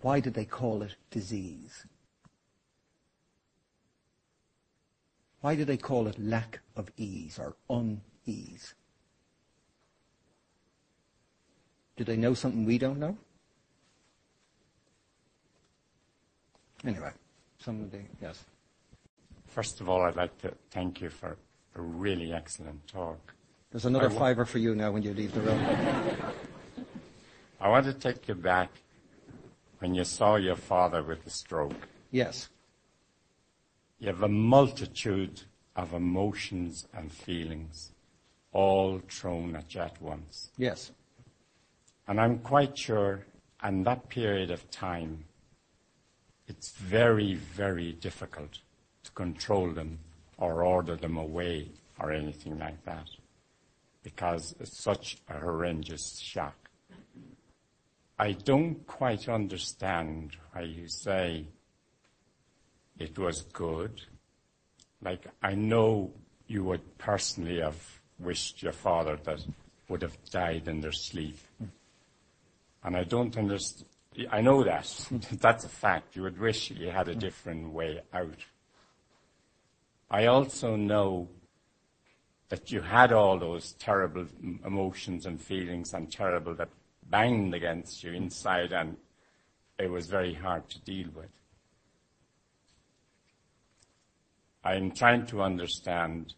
Why did they call it disease? Why do they call it lack of ease or unease? Do they know something we don't know? Anyway, some of the, yes. First of all, I'd like to thank you for a really excellent talk. There's another fiver for you now when you leave the room. <laughs> I want to take you back when you saw your father with the stroke. Yes. You have a multitude of emotions and feelings all thrown at you at once. Yes. And I'm quite sure in that period of time, it's very, very difficult to control them or order them away or anything like that because it's such a horrendous shock. I don't quite understand why you say it was good. Like, I know you would personally have wished your father that would have died in their sleep. And I don't understand. I know that. <laughs> That's a fact. You would wish you had a different way out. I also know that you had all those terrible emotions and feelings and terrible that banged against you inside and it was very hard to deal with. I'm trying to understand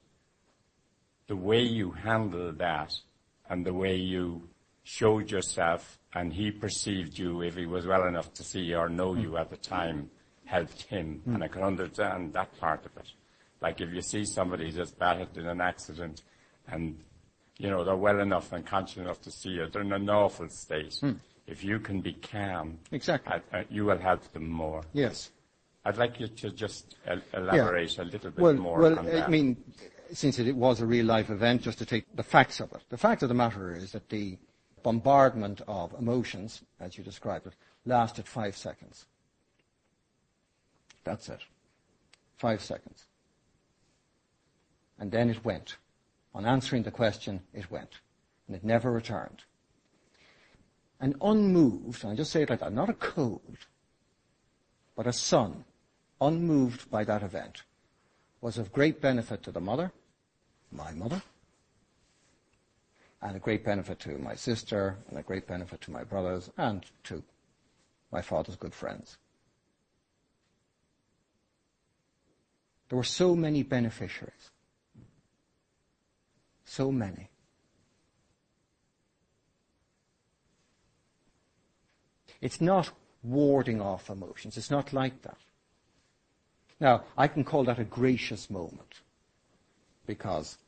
the way you handled that and the way you showed yourself and he perceived you if he was well enough to see or know you at the time helped him mm. and I can understand that part of it. Like if you see somebody just battered in an accident and you know they're well enough and conscious enough to see you, they're in an awful state. Mm. If you can be calm, exactly, uh, you will help them more. Yes. I'd like you to just elaborate yeah. a little bit well, more well, on that. Well, I mean, since it was a real life event, just to take the facts of it. The fact of the matter is that the bombardment of emotions, as you described it, lasted five seconds. That's it. Five seconds. And then it went. On answering the question, it went. And it never returned. And unmoved, and I just say it like that, not a cold, but a son unmoved by that event, was of great benefit to the mother, my mother, and a great benefit to my sister, and a great benefit to my brothers, and to my father's good friends. There were so many beneficiaries. So many. It's not warding off emotions. It's not like that. Now, I can call that a gracious moment because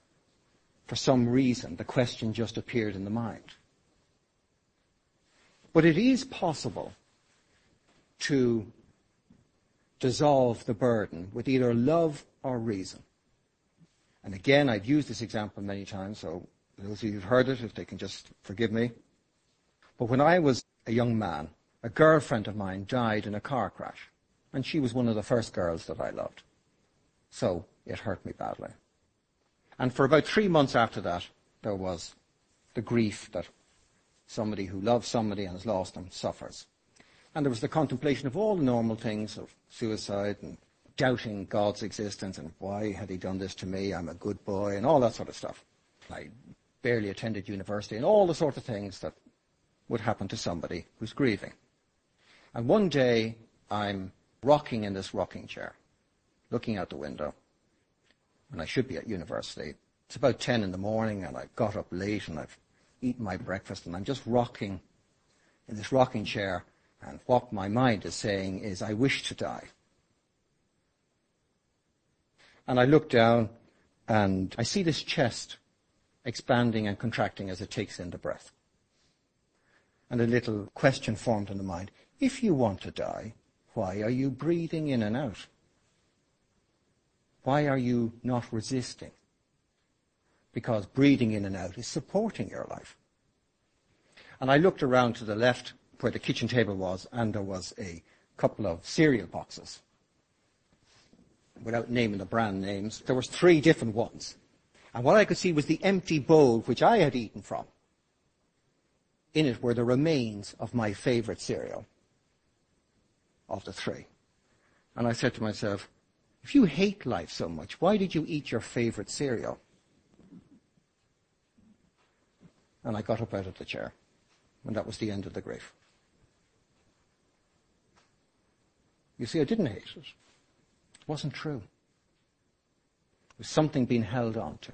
for some reason the question just appeared in the mind. But it is possible to dissolve the burden with either love or reason. And again, I've used this example many times, so those of you who've heard it, if they can just forgive me. But when I was a young man, a girlfriend of mine died in a car crash. And she was one of the first girls that I loved. So it hurt me badly. And for about three months after that, there was the grief that somebody who loves somebody and has lost them suffers. And there was the contemplation of all the normal things of suicide and doubting God's existence and why had he done this to me? I'm a good boy and all that sort of stuff. I barely attended university and all the sort of things that would happen to somebody who's grieving. And one day I'm rocking in this rocking chair, looking out the window, and I should be at university. It's about 10 in the morning and I've got up late and I've eaten my breakfast and I'm just rocking in this rocking chair and what my mind is saying is, I wish to die. And I look down and I see this chest expanding and contracting as it takes in the breath. And a little question formed in the mind. If you want to die, why are you breathing in and out? Why are you not resisting? Because breathing in and out is supporting your life. And I looked around to the left where the kitchen table was, and there was a couple of cereal boxes. Without naming the brand names, there was three different ones. And what I could see was the empty bowl which I had eaten from. In it were the remains of my favorite cereal of the three. And I said to myself, if you hate life so much, why did you eat your favorite cereal? And I got up out of the chair. And that was the end of the grief. You see, I didn't hate it. Wasn't true. It was something being held on to.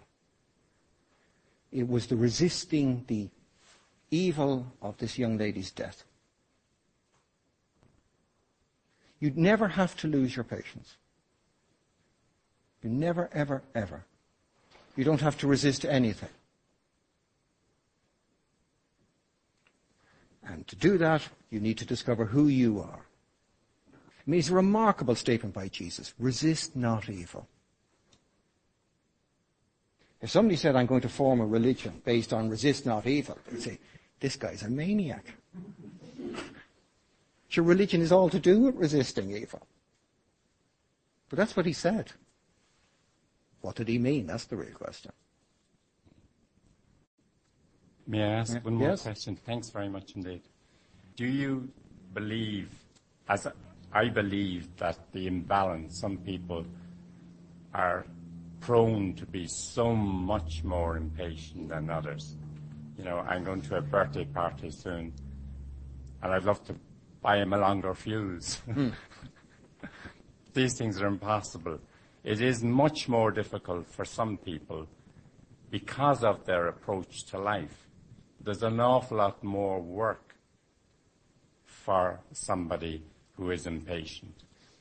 It was the resisting the evil of this young lady's death. You'd never have to lose your patience. You never, ever, ever. You don't have to resist anything. And to do that, you need to discover who you are. I mean, it's a remarkable statement by Jesus. Resist not evil. If somebody said, I'm going to form a religion based on resist not evil, they'd say, this guy's a maniac. <laughs> Your religion is all to do with resisting evil. But that's what he said. What did he mean? That's the real question. May I ask one more yes. question? Thanks very much indeed. Do you believe, as I believe, that the imbalance, some people are prone to be so much more impatient than others. You know, I'm going to a birthday party soon, and I'd love to buy him a longer fuse. <laughs> Hmm. These things are impossible. It is much more difficult for some people because of their approach to life. There's an awful lot more work for somebody who is impatient.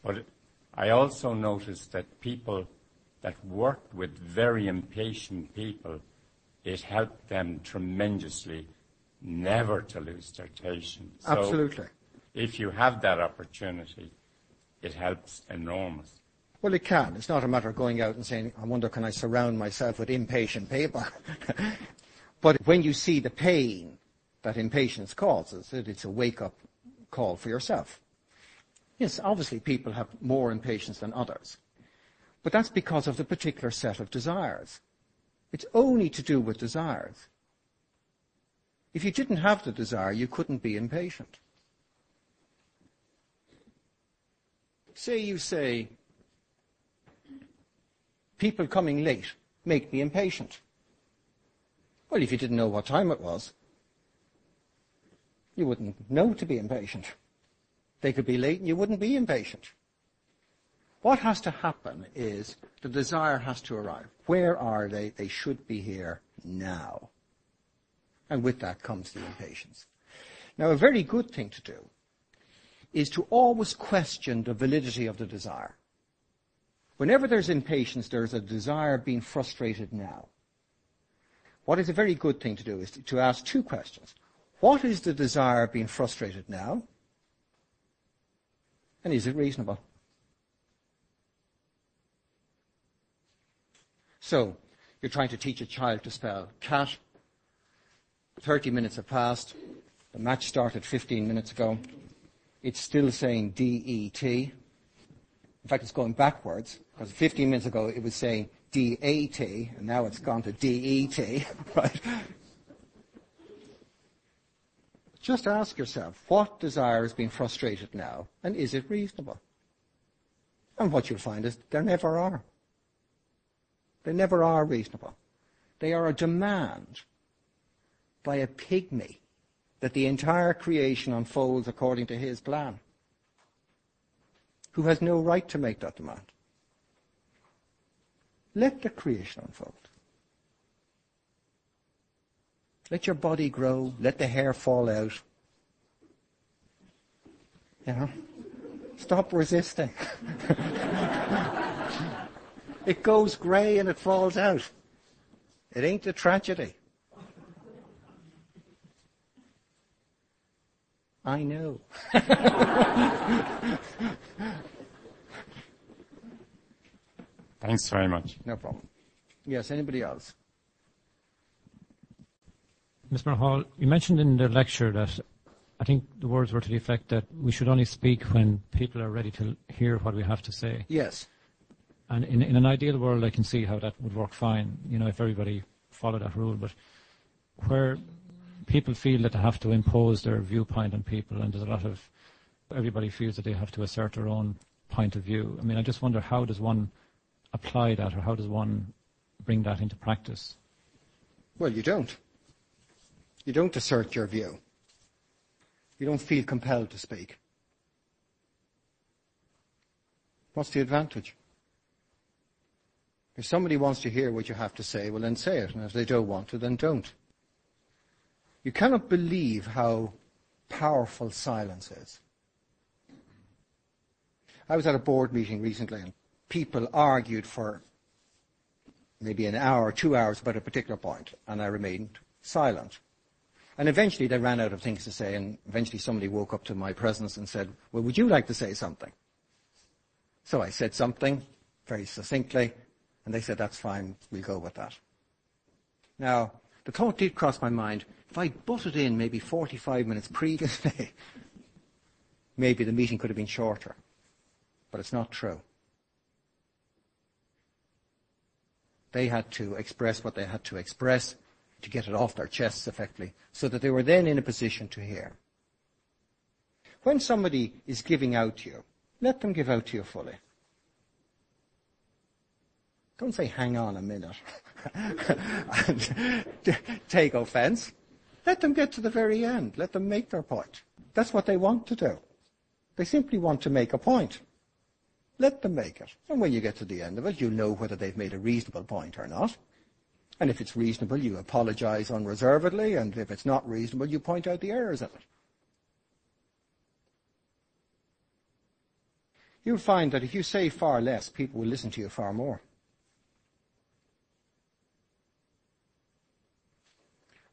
But I also noticed that people that worked with very impatient people, it helped them tremendously never to lose their patience. So Absolutely. if you have that opportunity, it helps enormously. Well, it can. It's not a matter of going out and saying, I wonder, can I surround myself with impatient people? <laughs> but when you see the pain that impatience causes, it's a wake-up call for yourself. Yes, obviously people have more impatience than others. But that's because of the particular set of desires. It's only to do with desires. If you didn't have the desire, you couldn't be impatient. Say you say, people coming late make me impatient. Well, if you didn't know what time it was, you wouldn't know to be impatient. They could be late and you wouldn't be impatient. What has to happen is the desire has to arrive. Where are they? They should be here now. And with that comes the impatience. Now, a very good thing to do is to always question the validity of the desire. Whenever there's impatience, there's a desire being frustrated now. What is a very good thing to do is to, ask two questions. What is the desire being frustrated now? And is it reasonable? So, you're trying to teach a child to spell cat. 30 minutes have passed. The match started 15 minutes ago. It's still saying D-E-T. In fact, it's going backwards, because 15 minutes ago it was saying D-A-T, and now it's gone to D-E-T, <laughs> right? Just ask yourself, what desire is being frustrated now, and is it reasonable? And what you'll find is there never are. They never are reasonable. They are a demand by a pygmy that the entire creation unfolds according to his plan, who has no right to make that demand. Let the creation unfold. Let your body grow. Let the hair fall out. You know? Stop resisting. <laughs> it goes grey and it falls out. It ain't a tragedy. I know. <laughs> Thanks very much. No problem. Yes, anybody else? Mr. Hall, you mentioned in the lecture that I think the words were to the effect that we should only speak when people are ready to hear what we have to say. Yes. And in, in an ideal world, I can see how that would work fine, you know, if everybody followed that rule. But where people feel that they have to impose their viewpoint on people, and there's a lot of, everybody feels that they have to assert their own point of view. I mean, I just wonder how does one apply that, or how does one bring that into practice? Well, you don't. You don't assert your view. You don't feel compelled to speak. What's the advantage? If somebody wants to hear what you have to say, well then say it, and if they don't want to, then don't. You cannot believe how powerful silence is. I was at a board meeting recently and people argued for maybe an hour, two hours about a particular point, and I remained silent. And eventually they ran out of things to say, and eventually somebody woke up to my presence and said, well, would you like to say something? So I said something very succinctly, and they said, that's fine, we'll go with that. Now, the thought did cross my mind, if I'd butted in maybe 45 minutes previously, <laughs> maybe the meeting could have been shorter. But it's not true. They had to express what they had to express to get it off their chests effectively, so that they were then in a position to hear. When somebody is giving out to you, let them give out to you fully. Don't say, hang on a minute, <laughs> and <laughs> take offense. Let them get to the very end. Let them make their point. That's what they want to do. They simply want to make a point. Let them make it. And when you get to the end of it, you'll know whether they've made a reasonable point or not. And if it's reasonable, you apologize unreservedly, and if it's not reasonable, you point out the errors in it. You'll find that if you say far less, people will listen to you far more.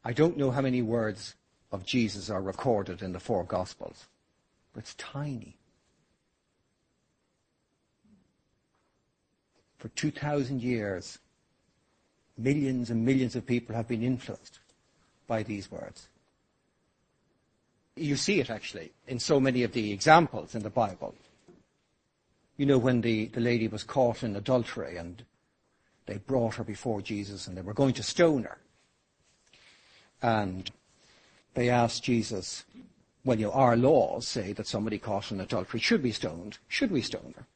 I don't know how many words of Jesus are recorded in the four Gospels, but it's tiny. For 2,000 years, millions and millions of people have been influenced by these words. You see it actually in so many of the examples in the Bible. You know, when the, the lady was caught in adultery and they brought her before Jesus and they were going to stone her. And they asked Jesus, well, you know, our laws say that somebody caught in adultery should be stoned. Should we stone her?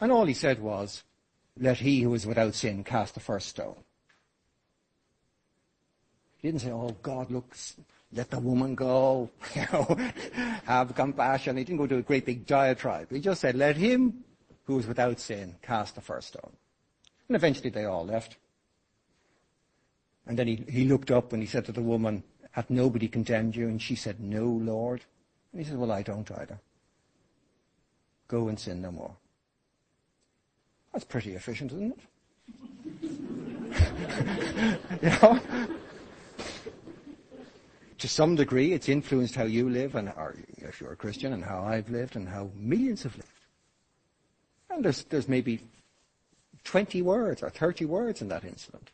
And all he said was, let he who is without sin cast the first stone. He didn't say, oh God, look, let the woman go, <laughs> <laughs> have compassion. He didn't go to a great big diatribe. He just said, let him who is without sin cast the first stone. And eventually they all left. And then he, he looked up and he said to the woman, hath nobody condemned you? And she said, no, Lord. And he said, well, I don't either. Go and sin no more. That's pretty efficient, isn't it? <laughs> you know? To some degree, it's influenced how you live, and or if you're a Christian, and how I've lived, and how millions have lived. And there's, there's maybe 20 words or 30 words in that incident.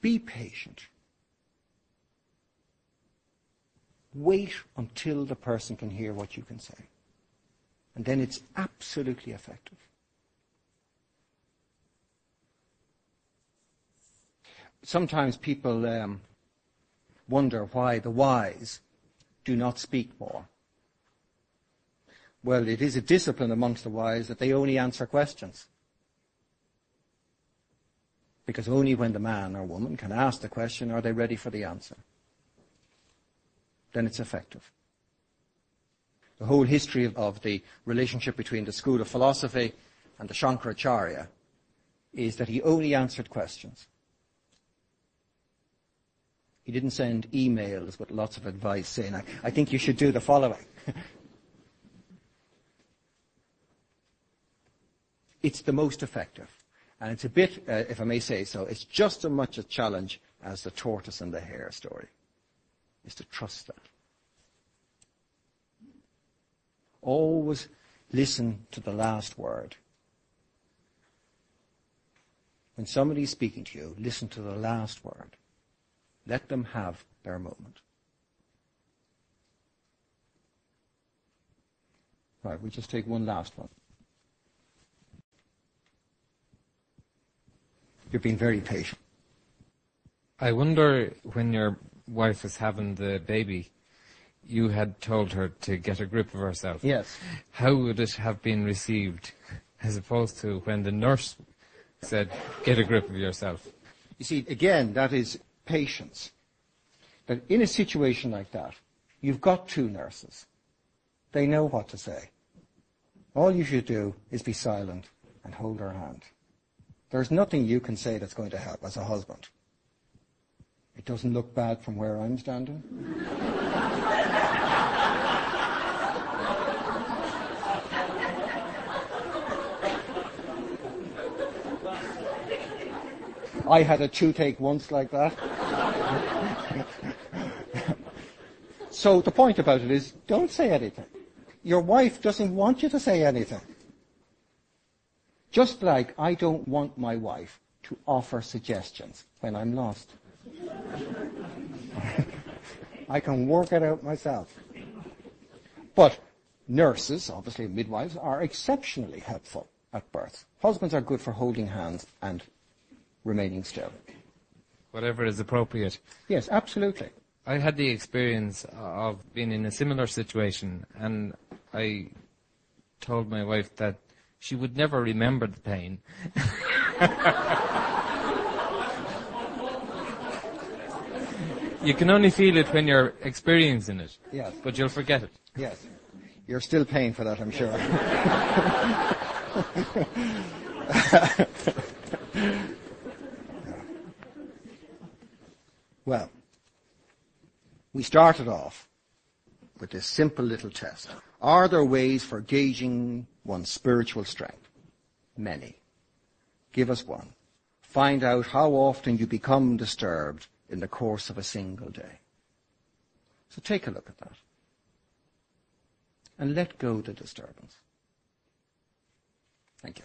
Be patient. Wait until the person can hear what you can say. And then it's absolutely effective. Sometimes people um, wonder why the wise do not speak more. Well, it is a discipline amongst the wise that they only answer questions. Because only when the man or woman can ask the question are they ready for the answer. Then it's effective. The whole history of, of the relationship between the school of philosophy and the Shankaracharya is that he only answered questions. He didn't send emails with lots of advice saying, I, I think you should do the following. <laughs> it's the most effective. And it's a bit, uh, if I may say so, it's just as much a challenge as the tortoise and the hare story, is to trust that. Always listen to the last word. When somebody's speaking to you, listen to the last word. Let them have their moment. Right, we just take one last one. You've been very patient. I wonder when your wife was having the baby, you had told her to get a grip of herself. Yes. How would it have been received as opposed to when the nurse said, get a grip of yourself? You see, again, that is patience. That in a situation like that, you've got two nurses. They know what to say. All you should do is be silent and hold her hand. There's nothing you can say that's going to help as a husband. It doesn't look bad from where I'm standing. I had a toothache once like that. so the point about it is, don't say anything. Your wife doesn't want you to say anything. Just like I don't want my wife to offer suggestions when I'm lost. <laughs> I can work it out myself. But nurses, obviously midwives, are exceptionally helpful at birth. Husbands are good for holding hands and remaining still. Whatever is appropriate. Yes, absolutely. I had the experience of being in a similar situation and I told my wife that she would never remember the pain. <laughs> you can only feel it when you're experiencing it. Yes. But you'll forget it. Yes. You're still paying for that, I'm sure. <laughs> <laughs> well, we started off with this simple little test. Are there ways for gauging one's spiritual strength? Many. Give us one. Find out how often you become disturbed in the course of a single day. So take a look at that. And let go the disturbance. Thank you.